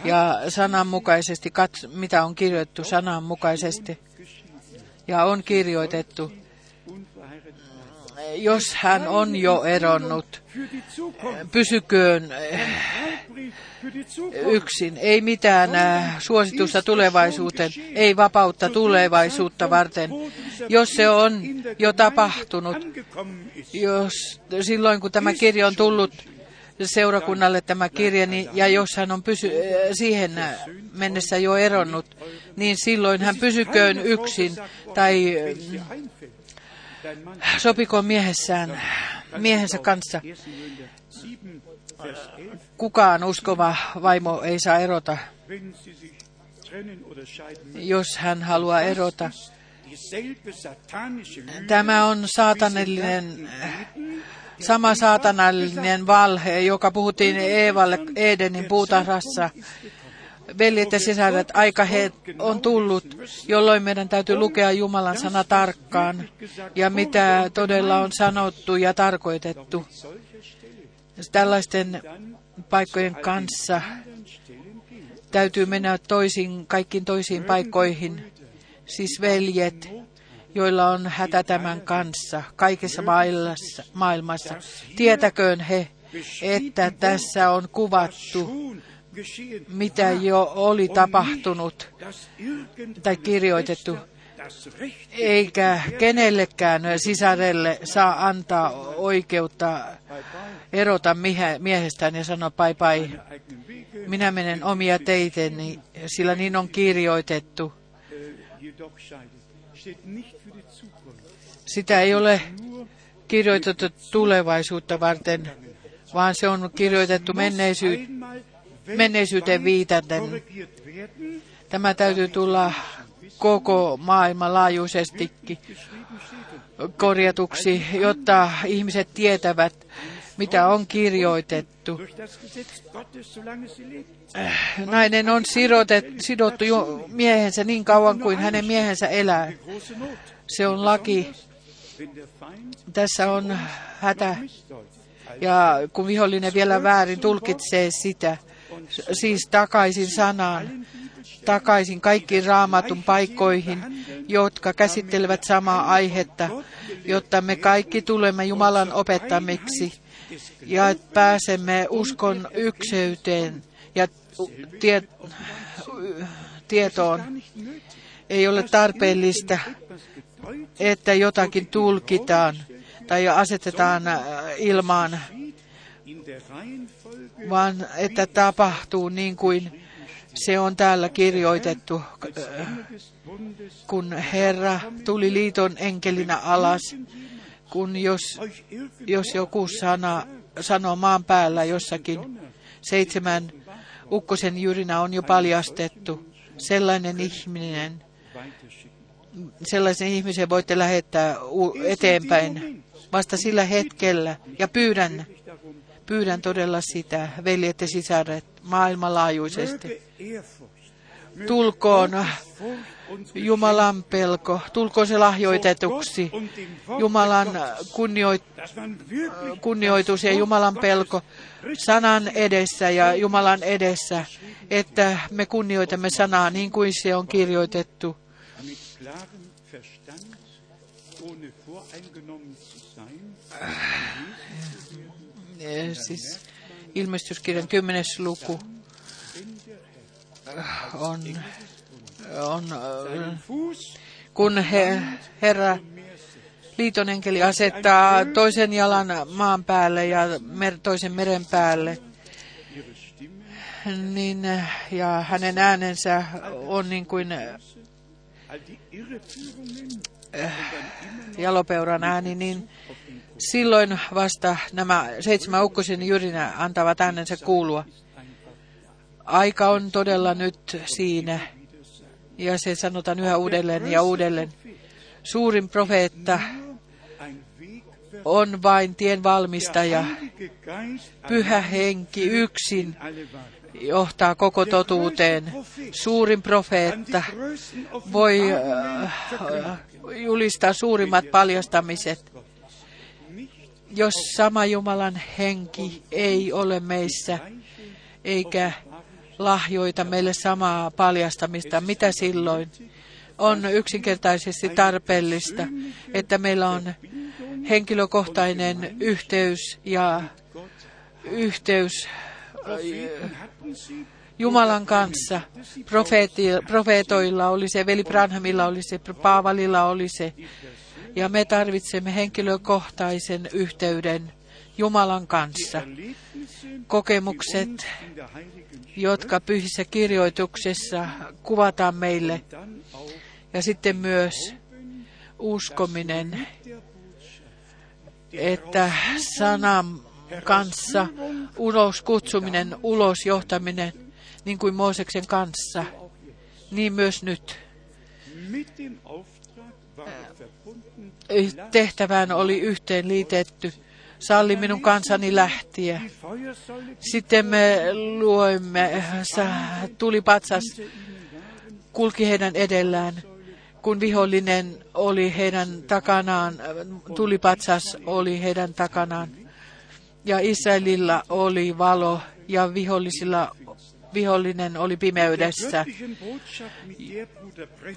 ja sananmukaisesti, kats, mitä on kirjoitettu sananmukaisesti. Ja on kirjoitettu, jos hän on jo eronnut, pysyköön yksin. Ei mitään äh, suositusta tulevaisuuteen, ei vapautta tulevaisuutta varten. Jos se on jo tapahtunut, jos silloin kun tämä kirja on tullut seurakunnalle tämä kirja, niin, ja jos hän on pysy, äh, siihen mennessä jo eronnut, niin silloin hän pysyköön yksin tai sopikoon miehessään, miehensä kanssa. Kukaan uskova vaimo ei saa erota, jos hän haluaa erota. Tämä on saatanallinen, sama saatanallinen valhe, joka puhuttiin Eevalle Edenin puutarhassa. Veljet ja sisaret, aika he on tullut, jolloin meidän täytyy lukea Jumalan sana tarkkaan ja mitä todella on sanottu ja tarkoitettu tällaisten paikkojen kanssa täytyy mennä toisiin, kaikkiin toisiin paikkoihin, siis veljet, joilla on hätä tämän kanssa kaikessa maailmassa. maailmassa. Tietäköön he, että tässä on kuvattu, mitä jo oli tapahtunut tai kirjoitettu, eikä kenellekään sisarelle saa antaa oikeutta erota miehestään ja sanoa pai pai, minä menen omia teiteni, sillä niin on kirjoitettu. Sitä ei ole kirjoitettu tulevaisuutta varten, vaan se on kirjoitettu menneisy- menneisyyteen viitaten. Tämä täytyy tulla koko maailman laajuisestikin korjatuksi, jotta ihmiset tietävät, mitä on kirjoitettu. Nainen on sirotet, sidottu miehensä niin kauan kuin hänen miehensä elää. Se on laki. Tässä on hätä. Ja kun vihollinen vielä väärin tulkitsee sitä, siis takaisin sanaan, takaisin kaikkiin raamatun paikkoihin, jotka käsittelevät samaa aihetta, jotta me kaikki tulemme Jumalan opettamiksi ja pääsemme uskon ykseyteen ja tie, tietoon. Ei ole tarpeellista, että jotakin tulkitaan tai asetetaan äh, ilmaan, vaan että tapahtuu niin kuin se on täällä kirjoitettu, kun Herra tuli liiton enkelinä alas, kun jos, jos joku sana, sanoo maan päällä jossakin, seitsemän ukkosen jyrinä on jo paljastettu, sellainen ihminen, sellaisen ihmisen voitte lähettää eteenpäin vasta sillä hetkellä. Ja pyydän, pyydän todella sitä, veljet ja sisaret, maailmanlaajuisesti. tulkoon Jumalan pelko, tulkoon se lahjoitetuksi, Jumalan kunnioit, kunnioitus ja Jumalan pelko sanan edessä ja Jumalan edessä, että me kunnioitamme sanaa niin kuin se on kirjoitettu. Siis ilmestyskirjan kymmenes luku on on, kun he, Herra liiton enkeli asettaa toisen jalan maan päälle ja mer, toisen meren päälle, niin, ja hänen äänensä on niin kuin äh, jalopeuran ääni, niin silloin vasta nämä seitsemän ukkosen jyrinä antavat äänensä kuulua. Aika on todella nyt siinä ja se sanotaan yhä uudelleen ja uudelleen. Suurin profeetta on vain tien valmistaja. Pyhä henki yksin johtaa koko totuuteen. Suurin profeetta voi äh, julistaa suurimmat paljastamiset. Jos sama Jumalan henki ei ole meissä, eikä lahjoita meille samaa paljastamista. Mitä silloin? On yksinkertaisesti tarpeellista, että meillä on henkilökohtainen yhteys ja yhteys äh, Jumalan kanssa. Profeetoilla oli se, veli Branhamilla oli se, Paavalilla oli se. Ja me tarvitsemme henkilökohtaisen yhteyden Jumalan kanssa. Kokemukset jotka pyhissä kirjoituksessa kuvataan meille. Ja sitten myös uskominen, että sanan kanssa ulos kutsuminen, ulos johtaminen, niin kuin Mooseksen kanssa, niin myös nyt. Tehtävään oli yhteen liitetty salli minun kansani lähtiä. Sitten me luoimme, tulipatsas kulki heidän edellään, kun vihollinen oli heidän takanaan, tulipatsas oli heidän takanaan. Ja Israelilla oli valo ja vihollisilla vihollinen oli pimeydessä.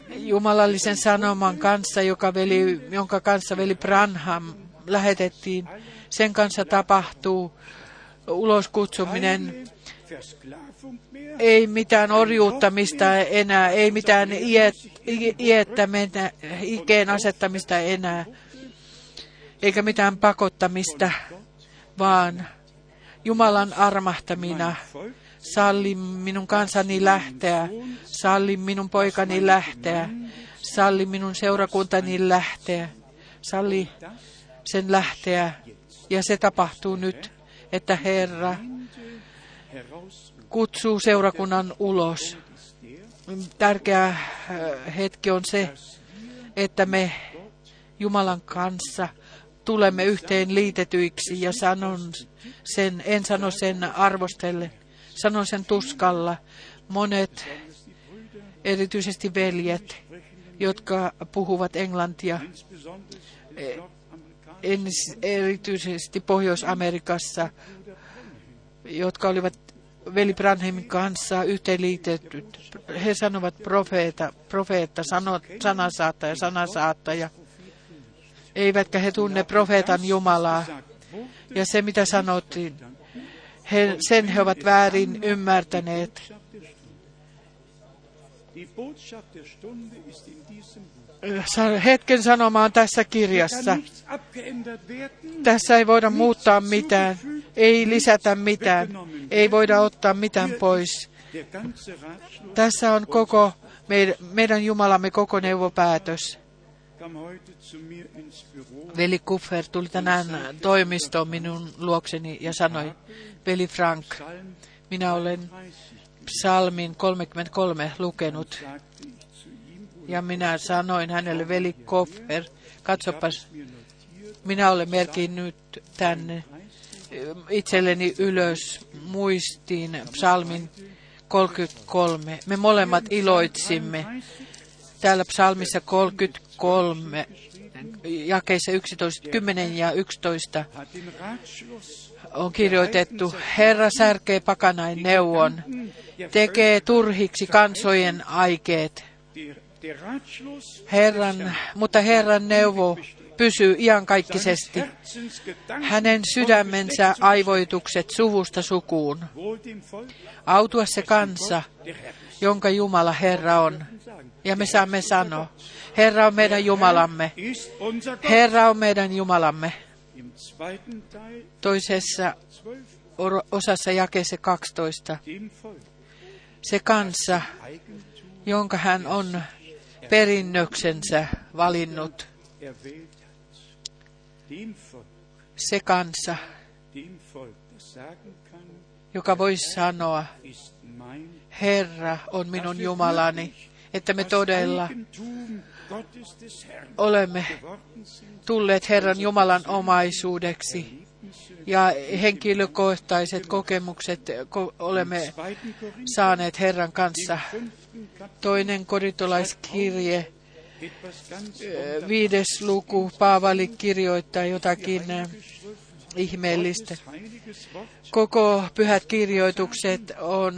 Jumalallisen sanoman kanssa, joka veli, jonka kanssa veli Branham lähetettiin, sen kanssa tapahtuu uloskutsuminen. Ei mitään orjuuttamista enää, ei mitään iät, iättämistä, ikeen asettamista enää, eikä mitään pakottamista, vaan Jumalan armahtamina. Salli minun kansani lähteä, salli minun poikani lähteä, salli minun seurakuntani lähteä, salli sen lähteä. Ja se tapahtuu nyt, että Herra kutsuu seurakunnan ulos. Tärkeä äh, hetki on se, että me Jumalan kanssa tulemme yhteen liitetyiksi. Ja sanon sen, en sano sen arvostelle, sanon sen tuskalla. Monet, erityisesti veljet, jotka puhuvat englantia, erityisesti Pohjois-Amerikassa, jotka olivat veli Branhamin kanssa yhteenliitettyt. He sanovat profeeta, profeetta, sano, sanasaattaja, sanasaattaja. Eivätkä he tunne profeetan Jumalaa. Ja se, mitä sanottiin, he, sen he ovat väärin ymmärtäneet. hetken sanomaan tässä kirjassa. Tässä ei voida muuttaa mitään, ei lisätä mitään, ei voida ottaa mitään pois. Tässä on koko meidän Jumalamme koko neuvopäätös. Veli Kuffer tuli tänään toimistoon minun luokseni ja sanoi, Veli Frank, minä olen psalmin 33 lukenut ja minä sanoin hänelle, veli Koffer, katsopas, minä olen merkinnyt tänne itselleni ylös muistiin psalmin 33. Me molemmat iloitsimme. Täällä psalmissa 33, jakeissa 11, 10 ja 11 on kirjoitettu, Herra särkee pakanain neuvon, tekee turhiksi kansojen aikeet. Herran, mutta Herran neuvo pysyy iankaikkisesti. Hänen sydämensä aivoitukset suvusta sukuun. Autua se kansa, jonka Jumala Herra on. Ja me saamme sanoa, Herra on meidän Jumalamme. Herra on meidän Jumalamme. Toisessa osassa jakeessa 12. Se kansa, jonka hän on perinnöksensä valinnut. Se kansa, joka voisi sanoa, Herra on minun Jumalani, että me todella olemme tulleet Herran Jumalan omaisuudeksi ja henkilökohtaiset kokemukset olemme saaneet Herran kanssa. Toinen koritolaiskirje, viides luku, Paavali kirjoittaa jotakin ihmeellistä. Koko pyhät kirjoitukset on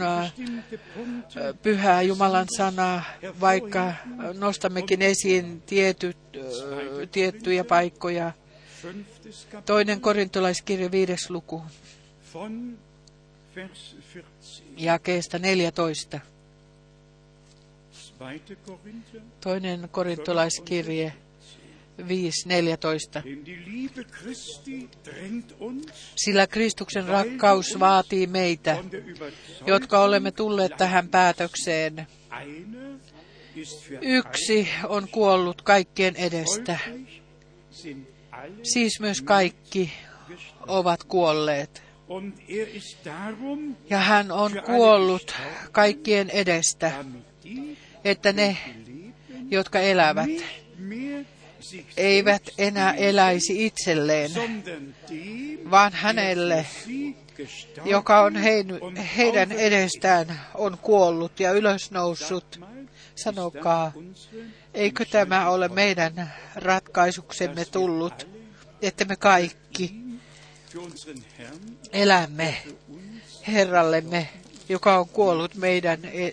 pyhää Jumalan sana, vaikka nostammekin esiin tietyt, tiettyjä paikkoja. Toinen korintolaiskirja viides luku. Jakeesta 14. Toinen korintolaiskirje 5.14. Sillä Kristuksen rakkaus vaatii meitä, jotka olemme tulleet tähän päätökseen. Yksi on kuollut kaikkien edestä. Siis myös kaikki ovat kuolleet. Ja hän on kuollut kaikkien edestä, että ne, jotka elävät, eivät enää eläisi itselleen, vaan hänelle, joka on heidän edestään on kuollut ja ylösnoussut. Sanokaa, eikö tämä ole meidän ratkaisuksemme tullut, että me kaikki elämme Herrallemme, joka on kuollut meidän e-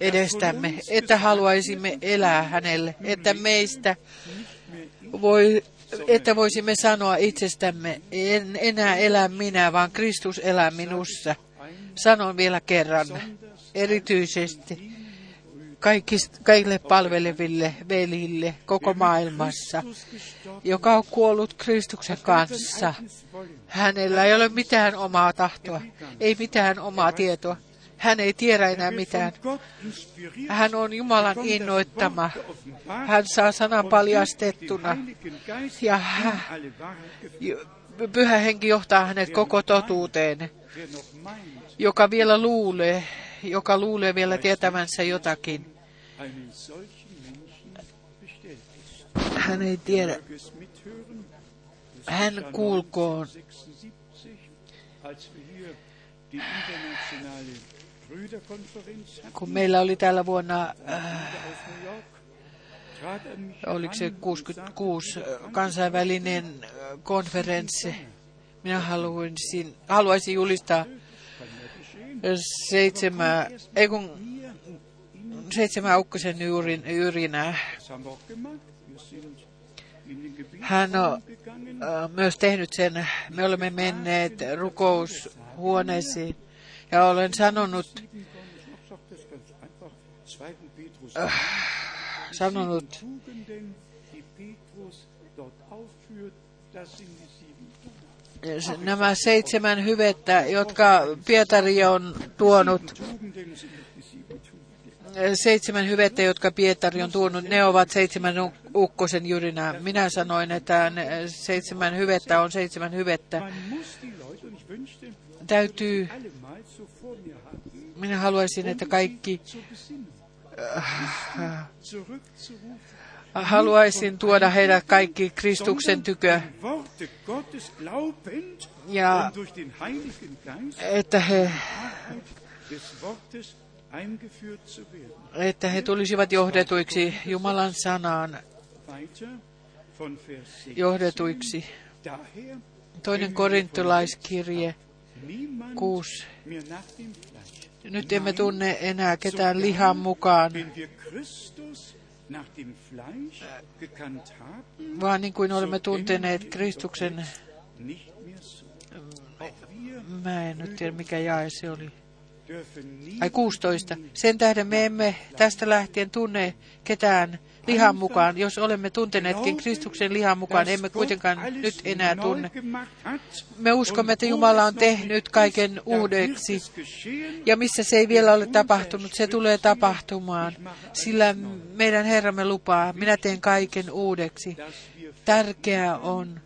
edestämme, että haluaisimme elää hänelle, että meistä voi, että voisimme sanoa itsestämme, en enää elä minä, vaan Kristus elää minussa. Sanon vielä kerran, erityisesti kaikille palveleville velille koko maailmassa, joka on kuollut Kristuksen kanssa. Hänellä ei ole mitään omaa tahtoa, ei mitään omaa tietoa. Hän ei tiedä enää mitään. Hän on Jumalan innoittama. Hän saa sanan paljastettuna. Ja hän, pyhä henki johtaa hänet koko totuuteen, joka vielä luulee, joka luulee vielä tietävänsä jotakin. Hän ei tiedä. Hän kuulkoon kun meillä oli tällä vuonna, äh, oliko se 66 kansainvälinen äh, konferenssi, minä haluaisin, haluaisin julistaa seitsemän, ei kun seitsemän ukkosen yrin, yrinää. Hän on äh, myös tehnyt sen. Me olemme menneet rukoushuoneisiin ja olen sanonut, äh, sanonut nämä seitsemän hyvettä, jotka Pietari on tuonut, seitsemän hyvettä, jotka Pietari on tuonut, ne ovat seitsemän ukkosen jyrinää. Minä sanoin, että seitsemän hyvettä on seitsemän hyvettä. Täytyy minä haluaisin, että kaikki äh, haluaisin tuoda heidät kaikki Kristuksen tykö. Ja että he että he tulisivat johdetuiksi Jumalan sanaan, johdetuiksi. Toinen korintolaiskirje 6. Nyt emme tunne enää ketään lihan mukaan, vaan niin kuin olemme tunteneet Kristuksen, mä en nyt tiedä mikä jae se oli, ai 16. Sen tähden me emme tästä lähtien tunne ketään lihan mukaan. Jos olemme tunteneetkin Kristuksen lihan mukaan, emme kuitenkaan nyt enää tunne. Me uskomme, että Jumala on tehnyt kaiken uudeksi. Ja missä se ei vielä ole tapahtunut, se tulee tapahtumaan. Sillä meidän Herramme lupaa, minä teen kaiken uudeksi. Tärkeää on,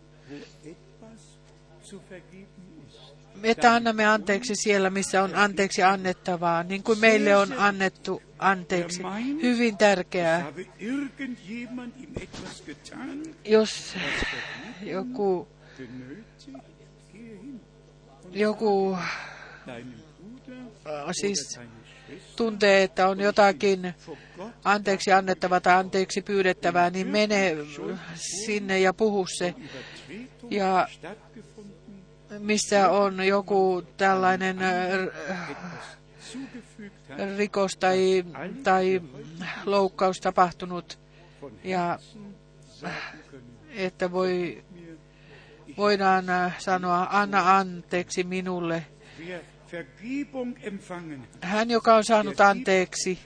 että annamme anteeksi siellä, missä on anteeksi annettavaa, niin kuin meille on annettu anteeksi. Hyvin tärkeää. Jos joku, joku siis tuntee, että on jotakin anteeksi annettavaa tai anteeksi pyydettävää, niin mene sinne ja puhu se. Ja missä on joku tällainen rikos tai, tai loukkaus tapahtunut ja että voi, voidaan sanoa, anna anteeksi minulle. Hän, joka on saanut anteeksi,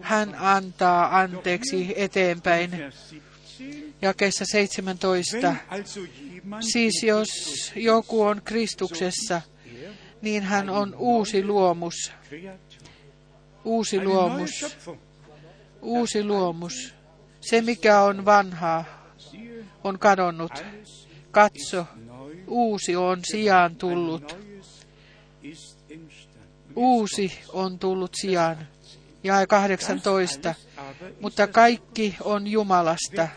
hän antaa anteeksi eteenpäin. Jakeessa 17. Siis jos joku on Kristuksessa, niin hän on uusi luomus. Uusi luomus. Uusi luomus. Se, mikä on vanhaa, on kadonnut. Katso, uusi on sijaan tullut. Uusi on tullut sijaan. Ja 18. Mutta kaikki on Jumalasta.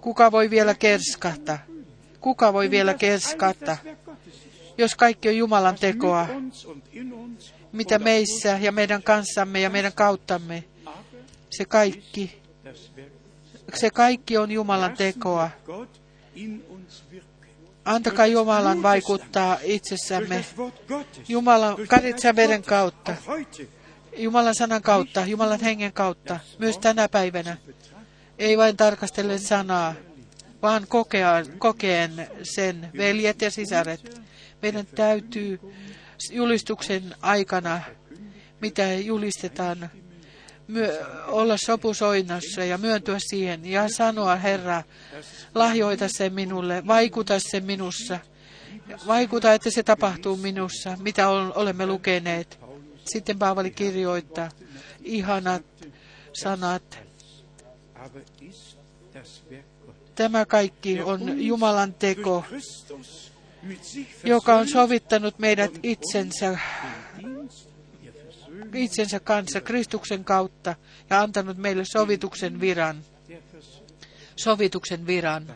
Kuka voi vielä kerskata? Kuka voi vielä kerskata? Jos kaikki on Jumalan tekoa, mitä meissä ja meidän kanssamme ja meidän kauttamme, se kaikki, se kaikki on Jumalan tekoa. Antakaa Jumalan vaikuttaa itsessämme Jumalan karitsäveden kautta, Jumalan sanan kautta, Jumalan hengen kautta, myös tänä päivänä. Ei vain tarkastellen sanaa, vaan kokea, kokeen sen, veljet ja sisaret. Meidän täytyy julistuksen aikana, mitä julistetaan, myö, olla sopusoinnossa ja myöntyä siihen ja sanoa, Herra, lahjoita se minulle, vaikuta se minussa, vaikuta, että se tapahtuu minussa, mitä olemme lukeneet. Sitten Paavali kirjoittaa ihanat sanat. Tämä kaikki on Jumalan teko, joka on sovittanut meidät itsensä, itsensä kanssa Kristuksen kautta ja antanut meille sovituksen viran. Sovituksen viran.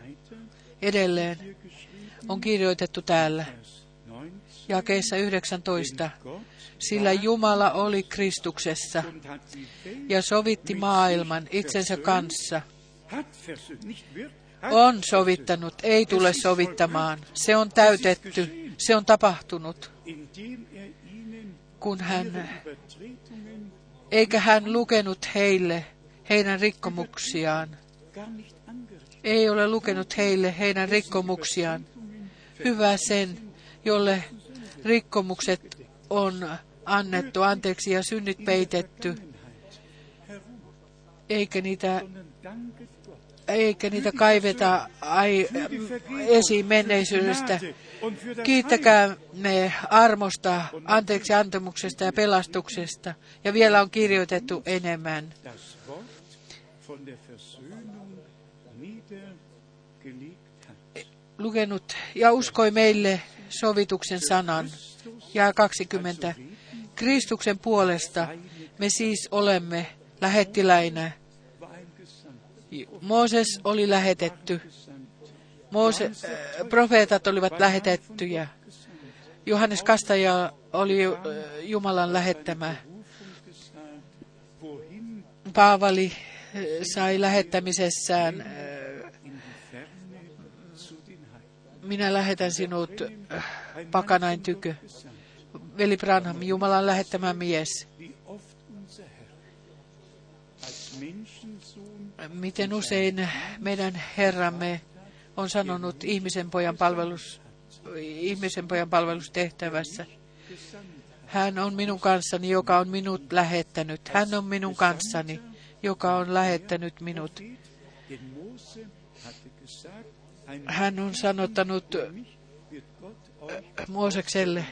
Edelleen on kirjoitettu täällä jakeessa 19 sillä Jumala oli Kristuksessa ja sovitti maailman itsensä kanssa. On sovittanut, ei tule sovittamaan. Se on täytetty, se on tapahtunut, kun hän, eikä hän lukenut heille heidän rikkomuksiaan. Ei ole lukenut heille heidän rikkomuksiaan. Hyvä sen, jolle rikkomukset on annettu anteeksi ja synnit peitetty, eikä niitä, eikä niitä kaiveta ai, esiin menneisyydestä. Kiittäkää me armosta, anteeksi antamuksesta ja pelastuksesta. Ja vielä on kirjoitettu enemmän. Lukenut ja uskoi meille sovituksen sanan. Ja 20. Kristuksen puolesta me siis olemme lähettiläinä. Mooses oli lähetetty. Moose, äh, profeetat olivat lähetettyjä. Johannes Kastaja oli äh, Jumalan lähettämä. Paavali äh, sai lähettämisessään, äh, minä lähetän sinut pakanain tykö. Veli Branham, Jumalan lähettämä mies. Miten usein meidän Herramme on sanonut ihmisen pojan, palvelus, ihmisen pojan palvelustehtävässä. Hän on minun kanssani, joka on minut lähettänyt. Hän on minun kanssani, joka on lähettänyt minut. Hän on sanottanut Moosekselle,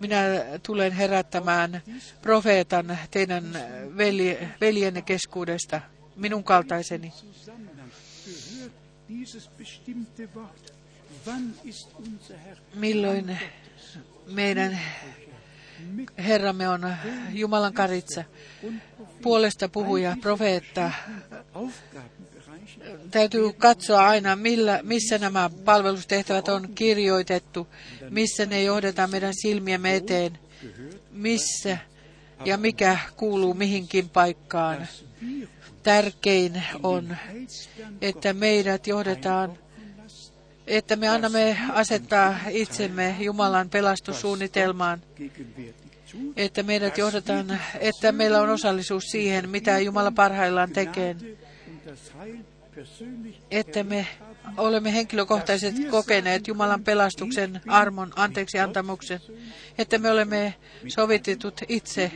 minä tulen herättämään profeetan teidän veljenne keskuudesta, minun kaltaiseni. Milloin meidän Herramme on Jumalan karitsa, puolesta puhuja, profeetta. Täytyy katsoa aina, millä, missä nämä palvelustehtävät on kirjoitettu, missä ne johdetaan meidän silmiemme eteen, missä ja mikä kuuluu mihinkin paikkaan. Tärkein on, että meidät johdetaan, että me annamme asettaa itsemme Jumalan pelastussuunnitelmaan, että meidät johdetaan, että meillä on osallisuus siihen, mitä Jumala parhaillaan tekee, että me olemme henkilökohtaisesti kokeneet Jumalan pelastuksen, armon, anteeksi antamuksen, että me olemme sovitetut itse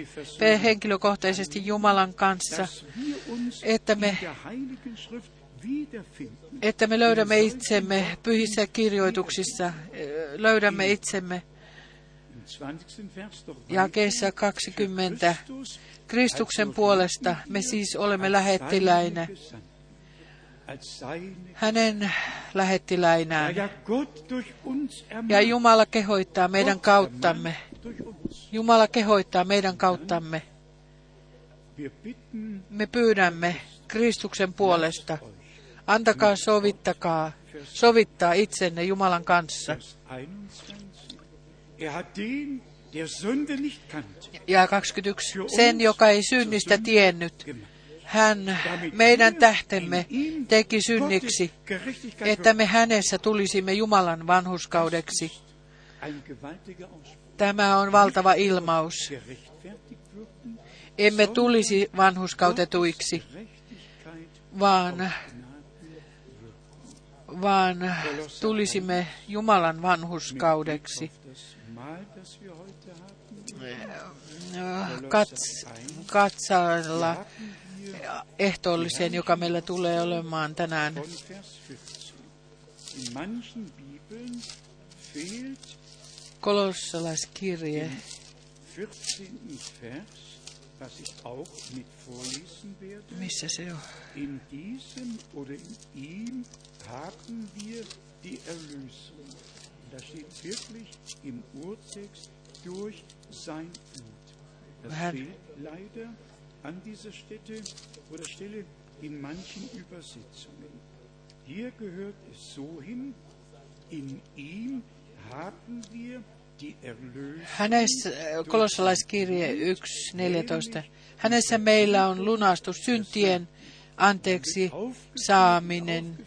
henkilökohtaisesti Jumalan kanssa, että me, että me löydämme itsemme pyhissä kirjoituksissa, löydämme itsemme. Jakeessa 20. Kristuksen puolesta me siis olemme lähettiläinä hänen lähettiläinään. Ja Jumala kehoittaa meidän kauttamme. Jumala kehoittaa meidän kauttamme. Me pyydämme Kristuksen puolesta. Antakaa sovittakaa, sovittaa itsenne Jumalan kanssa. Ja 21. Sen, joka ei synnistä tiennyt, hän meidän tähtemme teki synniksi, että me hänessä tulisimme Jumalan vanhuskaudeksi. Tämä on valtava ilmaus. Emme tulisi vanhuskautetuiksi, vaan, vaan tulisimme Jumalan vanhuskaudeksi. Kats, katsalla ehtoolliseen, joka meillä tulee olemaan tänään. Kolossalaiskirje. Missä se on? In diesem oder in ihm haben wir die Erlösung. Das steht wirklich im Urtext durch sein Blut. Das fehlt leider an dieser Stätte oder Stelle in manchen Übersetzungen. Hier gehört es so hin, in ihm haben wir Hänessä, kolossalaiskirje 1.14. Hänessä meillä on lunastus syntien anteeksi saaminen.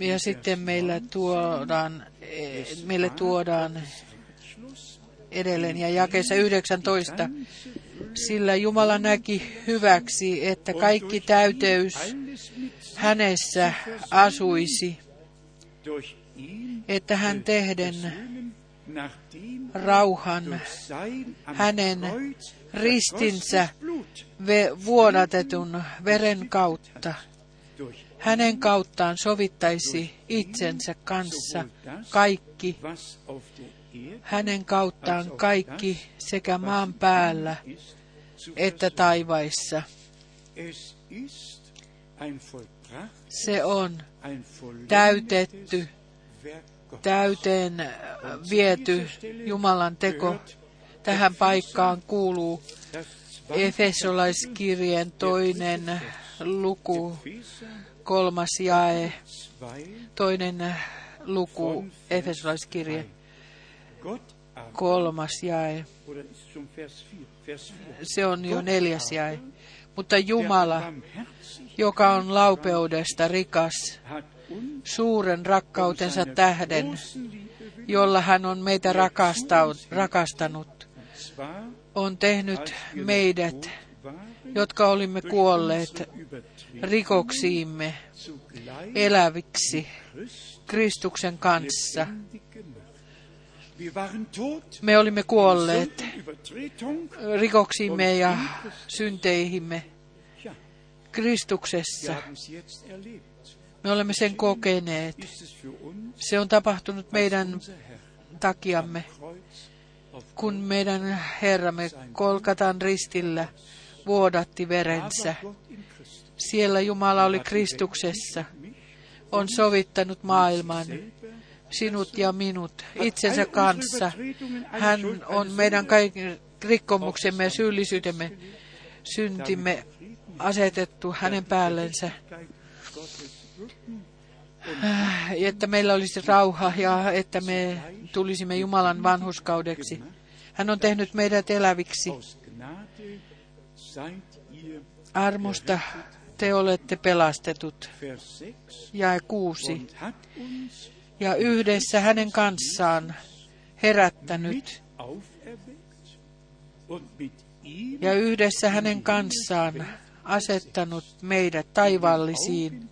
Ja sitten meillä tuodaan, meille tuodaan edelleen ja jakeessa 19 sillä Jumala näki hyväksi, että kaikki täyteys hänessä asuisi, että hän tehden rauhan hänen ristinsä vuodatetun veren kautta. Hänen kauttaan sovittaisi itsensä kanssa kaikki, hänen kauttaan kaikki sekä maan päällä että taivaissa. Se on täytetty, täyteen viety Jumalan teko. Tähän paikkaan kuuluu Efesolaiskirjeen toinen luku, kolmas jae, toinen luku, Efesolaiskirje kolmas jae. Se on jo neljäs jae. Mutta Jumala, joka on laupeudesta rikas, suuren rakkautensa tähden, jolla hän on meitä rakastanut, on tehnyt meidät, jotka olimme kuolleet rikoksiimme, eläviksi Kristuksen kanssa. Me olimme kuolleet rikoksimme ja synteihimme Kristuksessa. Me olemme sen kokeneet. Se on tapahtunut meidän takiamme, kun meidän Herramme Kolkatan ristillä vuodatti verensä. Siellä Jumala oli Kristuksessa, on sovittanut maailman, sinut ja minut, itsensä kanssa. Hän on meidän kaikki rikkomuksemme ja syyllisyytemme, syntimme asetettu hänen päällensä. Äh, että meillä olisi rauha ja että me tulisimme Jumalan vanhuskaudeksi. Hän on tehnyt meidät eläviksi. Armosta te olette pelastetut. Ja kuusi. Ja yhdessä hänen kanssaan herättänyt. Ja yhdessä hänen kanssaan asettanut meidät taivaallisiin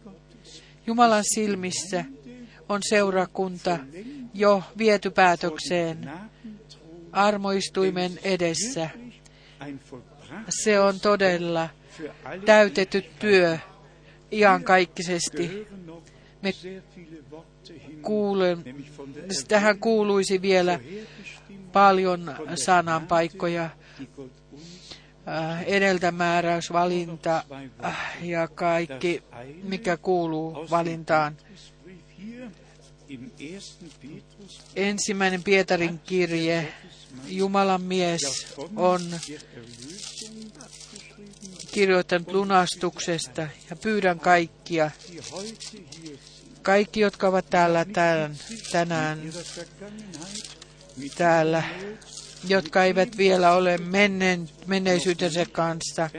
Jumalan silmissä on seurakunta jo viety päätökseen armoistuimen edessä. Se on todella täytetty työ iankaikkisesti. Me kuulen, tähän kuuluisi vielä paljon sananpaikkoja, Äh, edeltämääräys, valinta äh, ja kaikki, mikä kuuluu valintaan. Ensimmäinen Pietarin kirje, Jumalan mies on kirjoittanut lunastuksesta ja pyydän kaikkia, kaikki, jotka ovat täällä tämän, tänään täällä jotka eivät vielä ole menneen, menneisyytensä kanssa,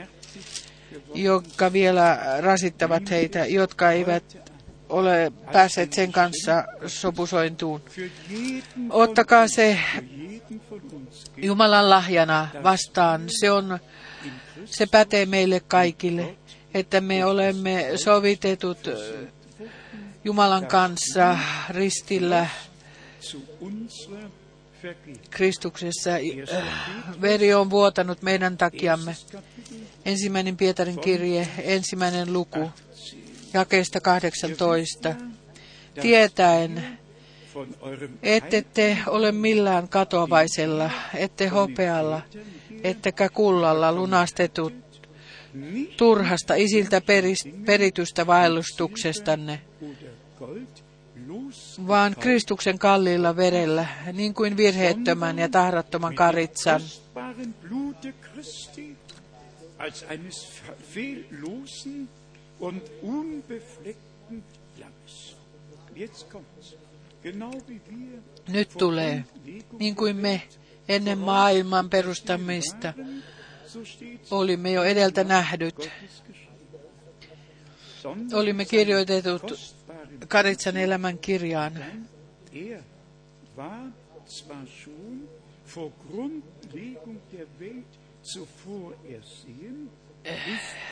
jotka vielä rasittavat heitä, jotka eivät ole päässeet sen kanssa sopusointuun. Ottakaa se Jumalan lahjana vastaan. Se, on, se pätee meille kaikille, että me olemme sovitetut Jumalan kanssa ristillä Kristuksessa veri on vuotanut meidän takiamme. Ensimmäinen Pietarin kirje, ensimmäinen luku, jakeesta 18. Tietäen, ette te ole millään katoavaisella, ette hopealla, ettekä kullalla lunastetut turhasta isiltä peritystä vaellustuksestanne, vaan Kristuksen kalliilla verellä, niin kuin virheettömän ja tahrattoman karitsan. Nyt tulee, niin kuin me ennen maailman perustamista olimme jo edeltä nähdyt. Olimme kirjoitetut Karitsan elämän kirjaan.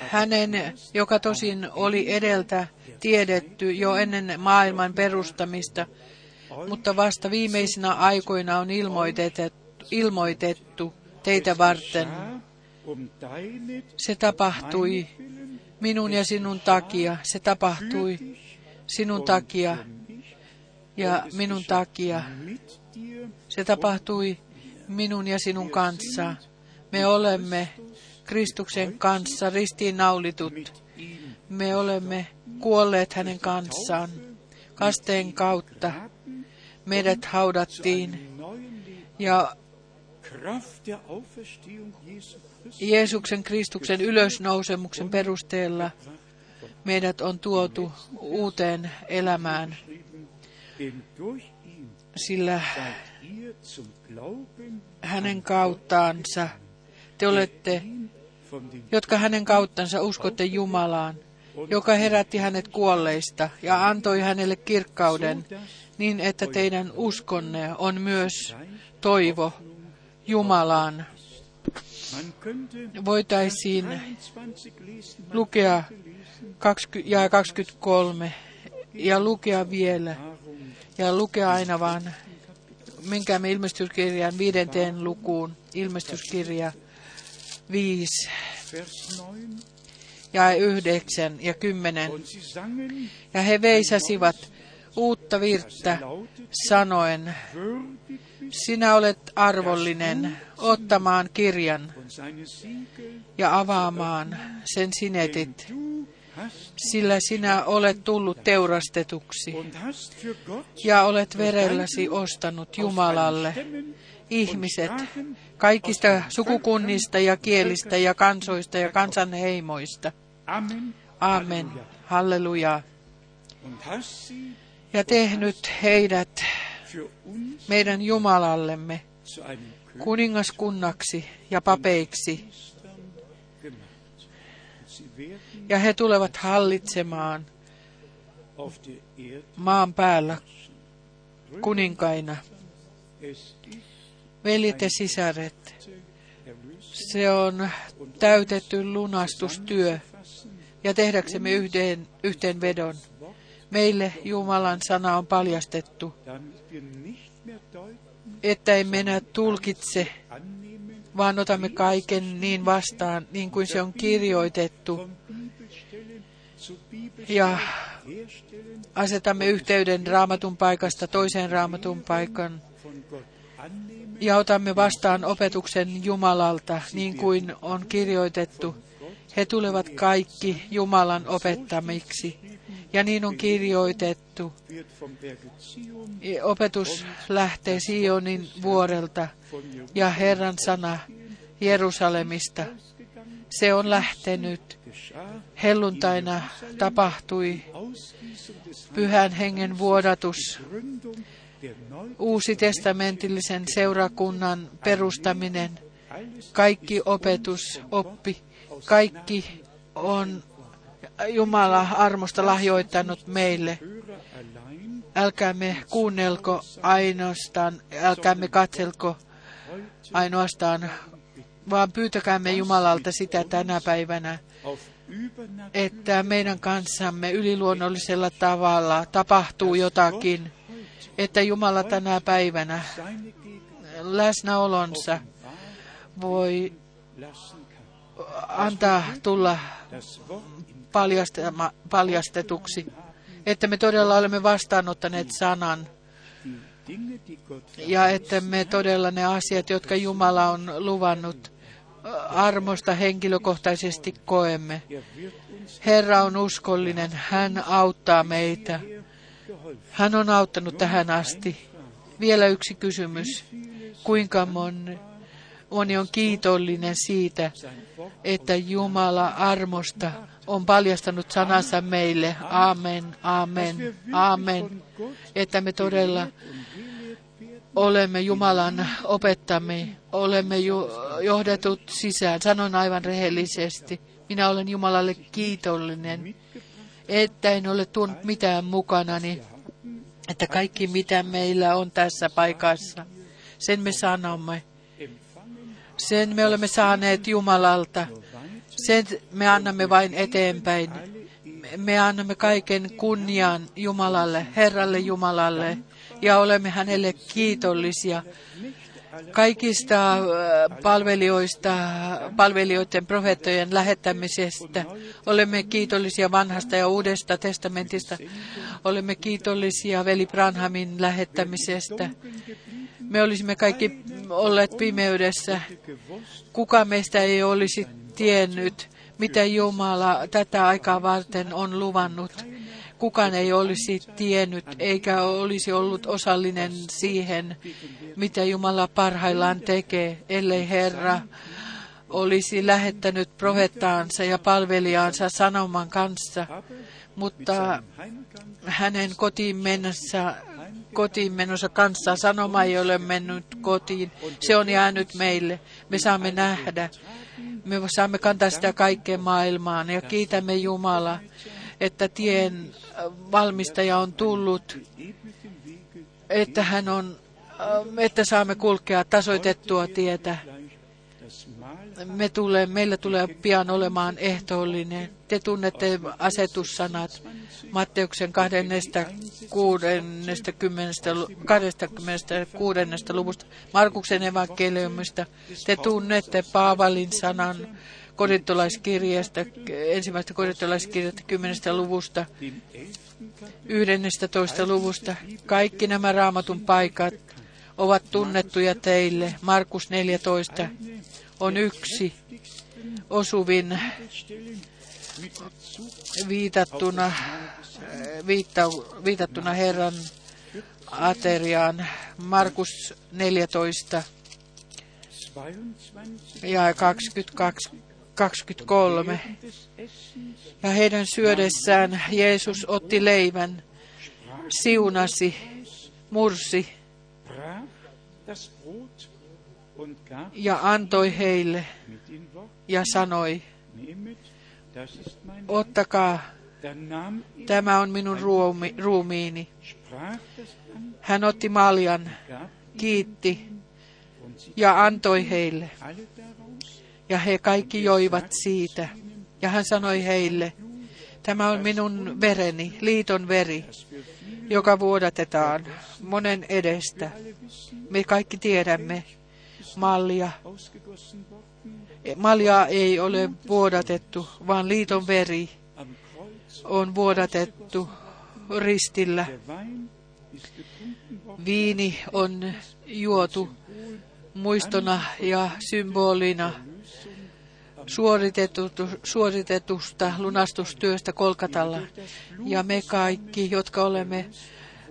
Hänen, joka tosin oli edeltä tiedetty jo ennen maailman perustamista, mutta vasta viimeisinä aikoina on ilmoitettu, ilmoitettu teitä varten. Se tapahtui minun ja sinun takia. Se tapahtui sinun takia ja minun takia. Se tapahtui minun ja sinun kanssa. Me olemme Kristuksen kanssa ristiinnaulitut. Me olemme kuolleet hänen kanssaan. Kasteen kautta meidät haudattiin ja Jeesuksen Kristuksen ylösnousemuksen perusteella meidät on tuotu uuteen elämään, sillä hänen kauttaansa, te olette, jotka hänen kauttansa uskotte Jumalaan, joka herätti hänet kuolleista ja antoi hänelle kirkkauden, niin että teidän uskonne on myös toivo Jumalaan. Voitaisiin 23 lesen, man lukea 20, ja 23 ja lukea vielä ja lukea aina vaan, menkäämme ilmestyskirjan viidenteen lukuun, ilmestyskirja 5 Vers 9. ja 9 ja 10. Und sie sangen, Ja he veisasivat uutta virttä sanoen, sinä olet arvollinen ottamaan kirjan ja avaamaan sen sinetit, sillä sinä olet tullut teurastetuksi ja olet verelläsi ostanut Jumalalle ihmiset kaikista sukukunnista ja kielistä ja kansoista ja kansanheimoista. Amen. Halleluja. Ja tehnyt heidät meidän Jumalallemme kuningaskunnaksi ja papeiksi. Ja he tulevat hallitsemaan maan päällä kuninkaina. Veljet ja sisaret, se on täytetty lunastustyö ja tehdäksemme yhden, yhteenvedon. Meille Jumalan sana on paljastettu, että emme enää tulkitse, vaan otamme kaiken niin vastaan, niin kuin se on kirjoitettu, ja asetamme yhteyden raamatun paikasta toiseen raamatun paikan, ja otamme vastaan opetuksen Jumalalta, niin kuin on kirjoitettu. He tulevat kaikki Jumalan opettamiksi, ja niin on kirjoitettu. Opetus lähtee Sionin vuorelta ja Herran sana Jerusalemista. Jerusalem Se on lähtenyt. Helluntaina tapahtui pyhän hengen vuodatus, uusi testamentillisen seurakunnan perustaminen, kaikki opetus, oppi, kaikki on Jumala armosta lahjoittanut meille. Älkäämme kuunnelko ainoastaan, älkäämme katselko ainoastaan, vaan pyytäkäämme Jumalalta sitä tänä päivänä, että meidän kanssamme yliluonnollisella tavalla tapahtuu jotakin, että Jumala tänä päivänä läsnäolonsa voi antaa tulla paljastetuksi, että me todella olemme vastaanottaneet sanan ja että me todella ne asiat, jotka Jumala on luvannut, armosta henkilökohtaisesti koemme. er Herra on uskollinen, hän auttaa meitä. Hän on auttanut tähän asti. Vielä yksi kysymys. Kuinka moni, moni on kiitollinen siitä, että Jumala armosta on paljastanut sanansa meille. Amen, amen, amen. Että me todella olemme Jumalan opettamme, olemme johdetut sisään. Sanon aivan rehellisesti, minä olen Jumalalle kiitollinen, että en ole tuonut mitään mukanani, että kaikki mitä meillä on tässä paikassa, sen me sanomme. Sen me olemme saaneet Jumalalta. Sen me annamme vain eteenpäin. Me annamme kaiken kunnian Jumalalle, Herralle Jumalalle, ja olemme hänelle kiitollisia kaikista äh, palvelijoista, palvelijoiden profeettojen lähettämisestä. Olemme kiitollisia vanhasta ja uudesta testamentista. Olemme kiitollisia veli Branhamin lähettämisestä. Me olisimme kaikki olleet pimeydessä. Kuka meistä ei olisi tiennyt, mitä Jumala tätä aikaa varten on luvannut. Kukaan ei olisi tiennyt eikä olisi ollut osallinen siihen, mitä Jumala parhaillaan tekee, ellei Herra olisi lähettänyt profettaansa ja palvelijaansa sanoman kanssa, mutta hänen kotiin mennessä kotiin menossa kanssa. Sanoma ei ole mennyt kotiin. Se on jäänyt meille. Me saamme nähdä. Me saamme kantaa sitä kaikkeen maailmaan ja kiitämme Jumala, että tien valmistaja on tullut, että hän on, että saamme kulkea tasoitettua tietä me tulee, meillä tulee pian olemaan ehtoollinen. Te tunnette asetussanat Matteuksen 26. 26. luvusta, Markuksen evankeliumista. Te tunnette Paavalin sanan korintolaiskirjasta, ensimmäistä korintolaiskirjasta 10. luvusta, 11. luvusta. Kaikki nämä raamatun paikat ovat tunnettuja teille. Markus 14 on yksi osuvin viitattuna, viitta, viitattuna Herran ateriaan. Markus 14 ja 22, 23. Ja heidän syödessään Jeesus otti leivän, siunasi, mursi ja antoi heille ja sanoi, ottakaa, tämä on minun ruumi, ruumiini. Hän otti maljan, kiitti ja antoi heille. Ja he kaikki joivat siitä. Ja hän sanoi heille, tämä on minun vereni, liiton veri, joka vuodatetaan monen edestä. Me kaikki tiedämme, mallia. Malja ei ole vuodatettu, vaan liiton veri on vuodatettu ristillä. Viini on juotu muistona ja symbolina suoritetusta lunastustyöstä Kolkatalla. Ja me kaikki, jotka olemme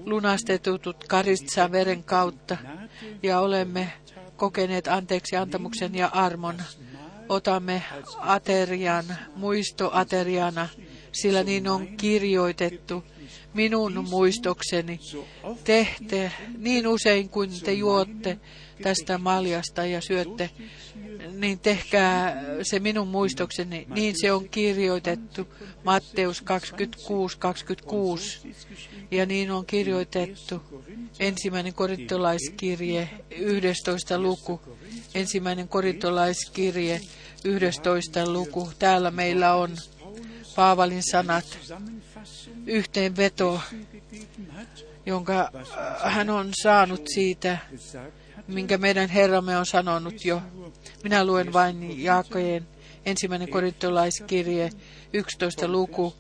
lunastetut Karitsan veren kautta ja olemme kokeneet anteeksi antamuksen ja armon. Otamme aterian, muistoateriana, sillä niin on kirjoitettu minun muistokseni. Tehte niin usein kuin te juotte tästä maljasta ja syötte, niin tehkää se minun muistokseni. Niin se on kirjoitettu Matteus 26, 26. Ja niin on kirjoitettu ensimmäinen korintolaiskirje, 11. luku. Ensimmäinen korintolaiskirje, 11. luku. Täällä meillä on Paavalin sanat, yhteenveto, jonka hän on saanut siitä, minkä meidän Herramme on sanonut jo. Minä luen vain Jaakojen ensimmäinen korintolaiskirje, 11. luku,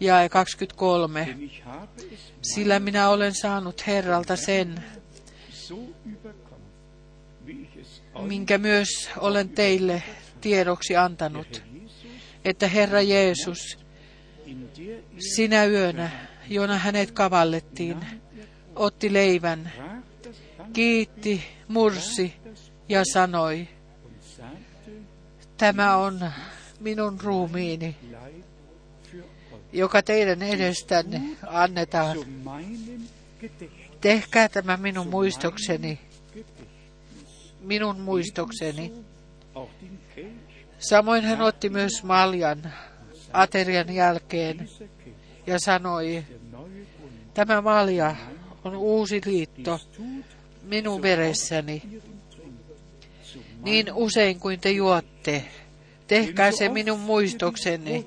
ja 23. Sillä minä olen saanut Herralta sen, minkä myös olen teille tiedoksi antanut, että Herra Jeesus, sinä yönä, jona hänet kavallettiin, otti leivän, kiitti, mursi ja sanoi, tämä on minun ruumiini, joka teidän edestänne annetaan. Tehkää tämä minun muistokseni, minun muistokseni. Samoin hän otti myös maljan aterian jälkeen ja sanoi, tämä malja on uusi liitto minun veressäni. Niin usein kuin te juotte, tehkää se minun muistokseni.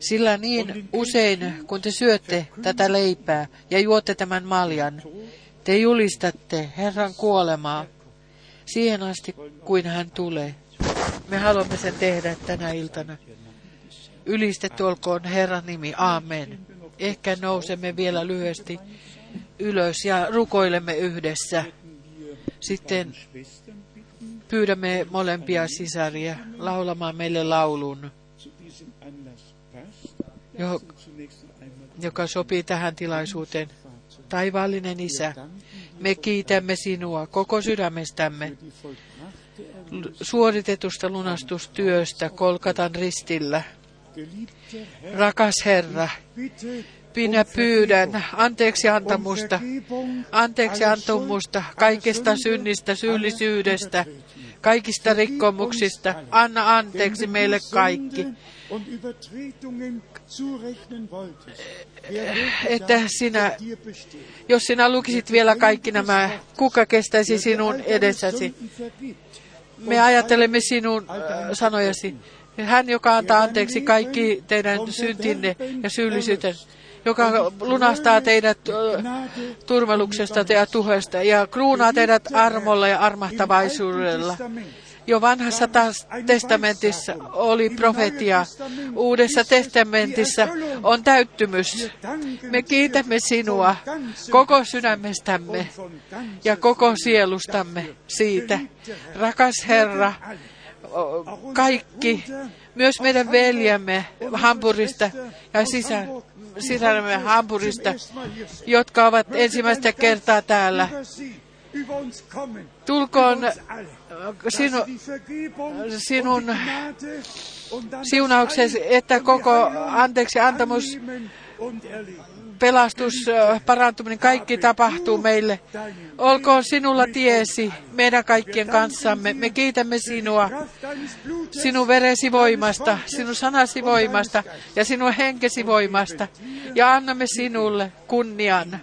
Sillä niin usein, kun te syötte tätä leipää ja juotte tämän maljan, te julistatte Herran kuolemaa siihen asti, kuin hän tulee. Me haluamme sen tehdä tänä iltana. Ylistetty olkoon Herran nimi. Amen. Ehkä nousemme vielä lyhyesti ylös ja rukoilemme yhdessä. Sitten pyydämme molempia sisaria laulamaan meille laulun joka sopii tähän tilaisuuteen. Taivaallinen Isä, me kiitämme sinua koko sydämestämme suoritetusta lunastustyöstä Kolkatan ristillä. Rakas Herra, minä pyydän anteeksi antamusta, anteeksi antumusta kaikesta synnistä, syyllisyydestä, kaikista rikkomuksista. Anna anteeksi meille kaikki. Että sinä, jos sinä lukisit vielä kaikki nämä, kuka kestäisi sinun edessäsi? Me ajattelemme sinun sanojasi. Hän, joka antaa anteeksi kaikki teidän syntinne ja syyllisyytenne joka lunastaa teidät turmeluksesta ja tuhesta ja kruunaa teidät armolla ja armahtavaisuudella. Jo vanhassa testamentissa oli profetia, uudessa testamentissa on täyttymys. Me kiitämme sinua koko sydämestämme ja koko sielustamme siitä. Rakas Herra, kaikki, myös meidän veljämme Hampurista ja sisä, sisällämme Hampurista, jotka ovat ensimmäistä kertaa täällä. Tulkoon sinu, sinun siunauksesi, että koko anteeksi antamus, pelastus, parantuminen, kaikki tapahtuu meille. Olkoon sinulla tiesi meidän kaikkien kanssamme. Me kiitämme sinua, sinun veresi voimasta, sinun sanasi voimasta ja sinun henkesi voimasta. Ja annamme sinulle kunnian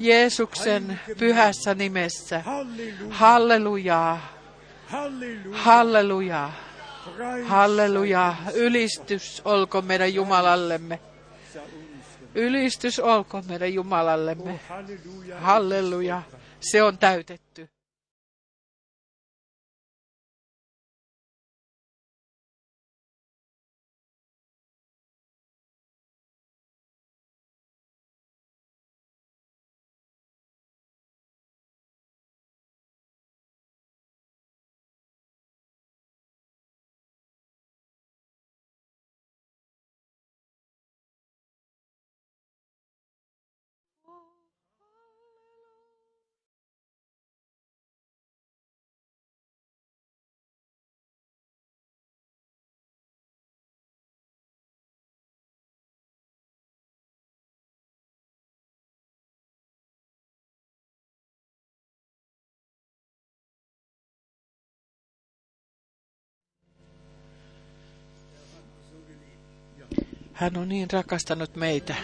Jeesuksen pyhässä nimessä. Hallelujaa. Hallelujaa. Hallelujaa. Ylistys olko meidän Jumalallemme. Ylistys olko meidän Jumalallemme. Halleluja. Se on täytetty. Hän on niin rakastanut meitä.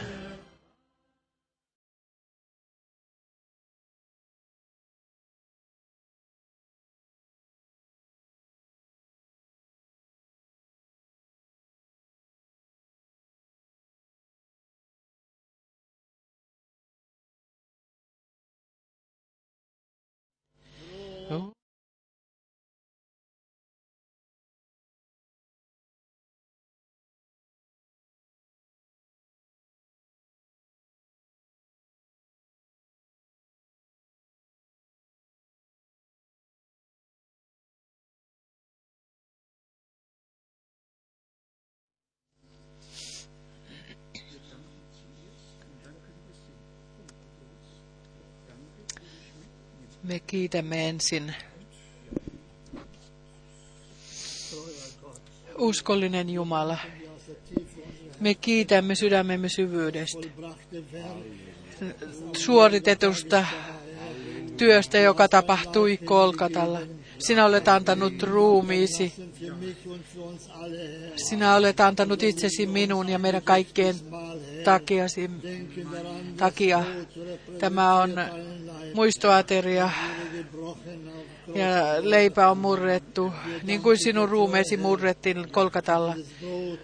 Me kiitämme ensin. Uskollinen Jumala, me kiitämme sydämemme syvyydestä, suoritetusta työstä, joka tapahtui Kolkatalla. Sinä olet antanut ruumiisi. Sinä olet antanut itsesi minun ja meidän kaikkien takia. Tämä on muistoateria ja leipä on murrettu, niin kuin sinun ruumeesi murrettiin Kolkatalla.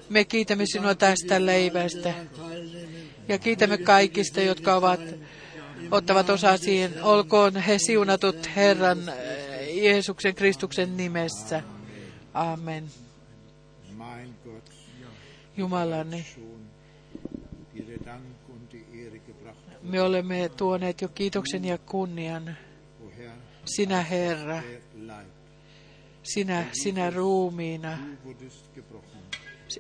Me kiitämme sinua tästä leivästä ja kiitämme kaikista, jotka ovat, ottavat osaa siihen. Olkoon he siunatut Herran Jeesuksen Kristuksen nimessä. Amen. Jumalani, me olemme tuoneet jo kiitoksen ja kunnian. Sinä Herra, sinä, sinä ruumiina,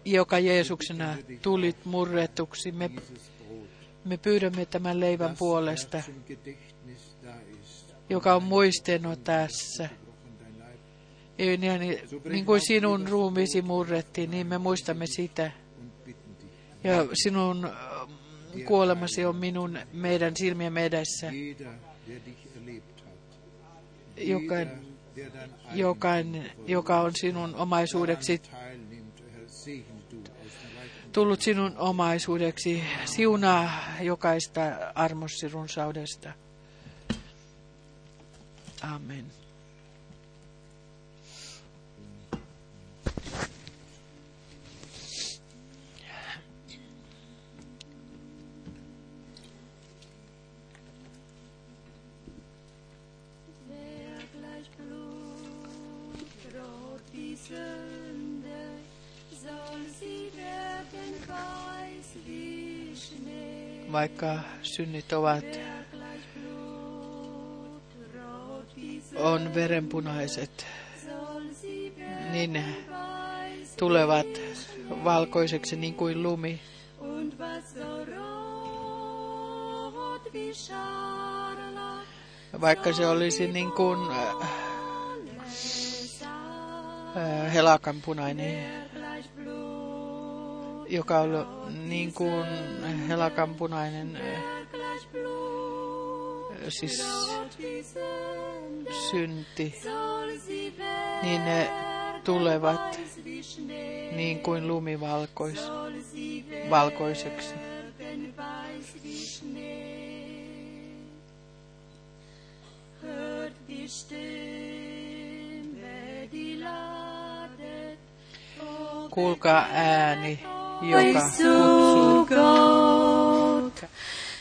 joka Jeesuksena tulit murretuksi. Me, me pyydämme tämän leivän puolesta, joka on muisteno tässä. Niin kuin sinun ruumiisi murrettiin, niin me muistamme sitä. Ja sinun kuolemasi on minun meidän silmien edessä. Jokainen, jokainen, joka on sinun omaisuudeksi tullut sinun omaisuudeksi. Siunaa jokaista armossi runsaudesta. Amen. Vaikka synnit ovat, on verenpunaiset, niin tulevat valkoiseksi niin kuin lumi. Vaikka se olisi niin kuin äh, äh, gleich Blut, joka on niin kuin helakanpunainen, wer gleich Blut siis synti, niin ne tulevat niin kuin lumi valkois, valkoiseksi. Kuulkaa ääni, joka euch kutsuu. zu Gott.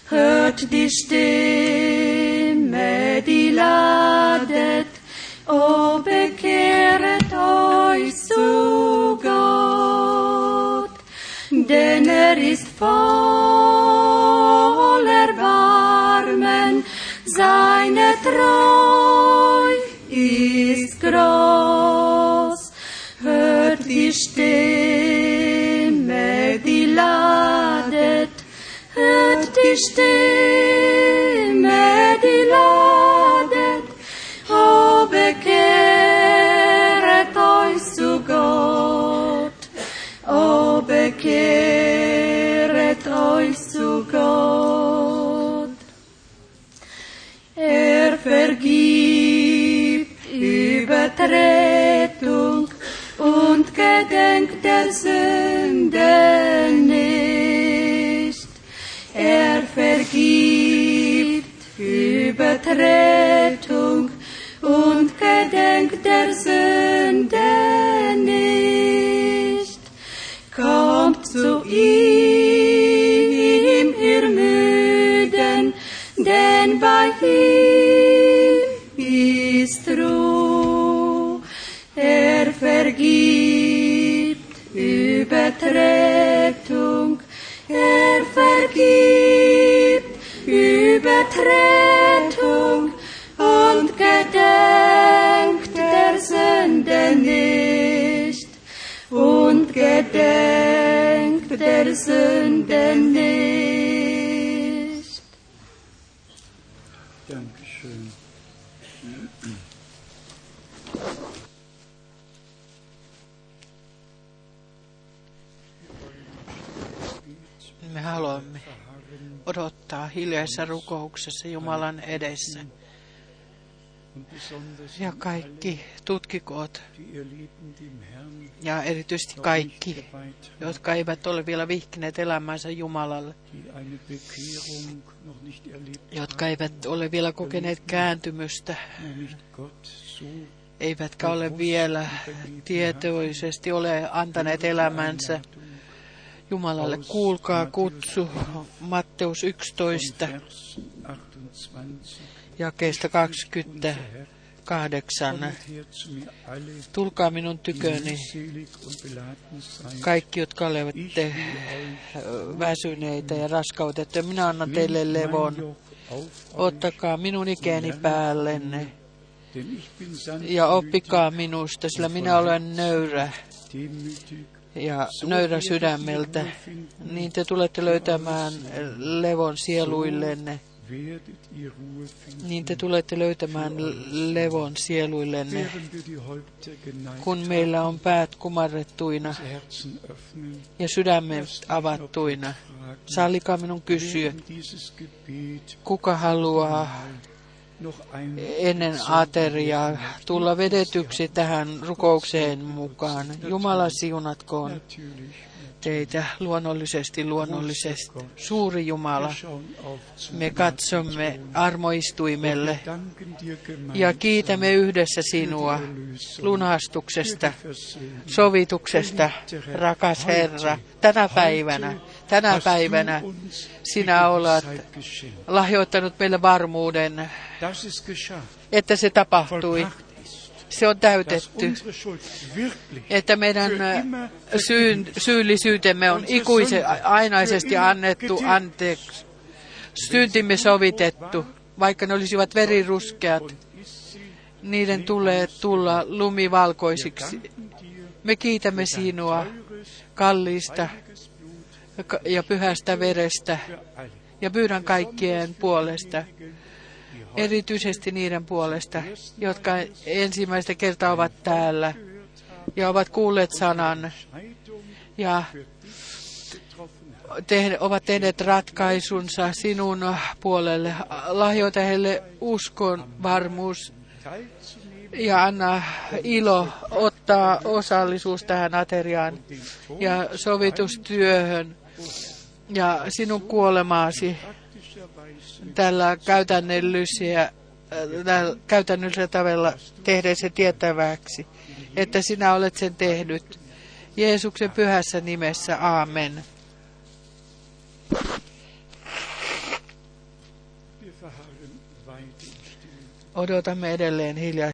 Hört die Stimme, die ladet, o bekehret euch zu Gott. Denn er ist voll Erbarmen, seine Treu ist groß. Die Stimme, die ladet, o bekehret euch zu Gott, o bekehret euch zu Gott. Er vergibt Übertretung und gedenkt der Sünde nicht. Er vergibt Übertretung und gedenkt der Sünde nicht. Kommt zu ihm, ihr Müden, denn bei ihm ist Ruhe. Er vergibt Übertretung, er vergibt gedenkt der Sünde nicht und gedenkt der Sünde nicht. Odottaa hiljaisessa rukouksessa Jumalan edessä. Ja kaikki tutkikoot ja erityisesti kaikki, jotka eivät ole vielä vihkineet elämänsä Jumalalle, jotka eivät ole vielä kokeneet kääntymystä, eivätkä ole vielä tietoisesti ole antaneet elämänsä Jumalalle. Kuulkaa kutsu Matteus 11, Vers 28. jakeesta 28. Kommt her zu mir alle, Tulkaa minun tyköni, kaikki, jotka olevat Ich te will euch väsyneitä ja raskautettuja. Minä annan teille levon. Ottakaa minun ikäni päällenne ja oppikaa minusta, sillä minä olen nöyrä ja nöyrä sydämeltä. Niin te tulette löytämään levon sieluillenne. niin te tulette löytämään levon sieluillenne, kun meillä on päät kumarrettuina ja sydämet avattuina. Sallikaa minun kysyä, kuka haluaa ennen ateriaa tulla vedetyksi tähän rukoukseen mukaan. Jumala siunatkoon teitä luonnollisesti, luonnollisesti. Suuri Jumala, me katsomme armoistuimelle ja kiitämme yhdessä sinua lunastuksesta, sovituksesta, rakas Herra. Tänä päivänä, tänä päivänä sinä olet lahjoittanut meille varmuuden, että se tapahtui. Se on täytetty, että meidän syyn, syyllisyytemme on ikuisen ainaisesti annettu. anteeksi. Syntimme sovitettu, vaikka ne olisivat veriruskeat, niiden tulee tulla lumivalkoisiksi. Me kiitämme sinua kalliista ja pyhästä verestä ja pyydän kaikkien puolesta, erityisesti niiden puolesta, jotka ensimmäistä kertaa ovat täällä ja ovat kuulleet sanan ja te, ovat tehneet ratkaisunsa sinun puolelle. Lahjoita heille uskon, varmuus ja anna ilo ottaa osallisuus tähän ateriaan ja sovitustyöhön ja sinun kuolemaasi tällä käytännöllisellä, tällä käytännöllisellä tavalla tehdä se tietäväksi, että sinä olet sen tehnyt. Jeesuksen pyhässä nimessä, aamen. Odotamme edelleen hiljaa.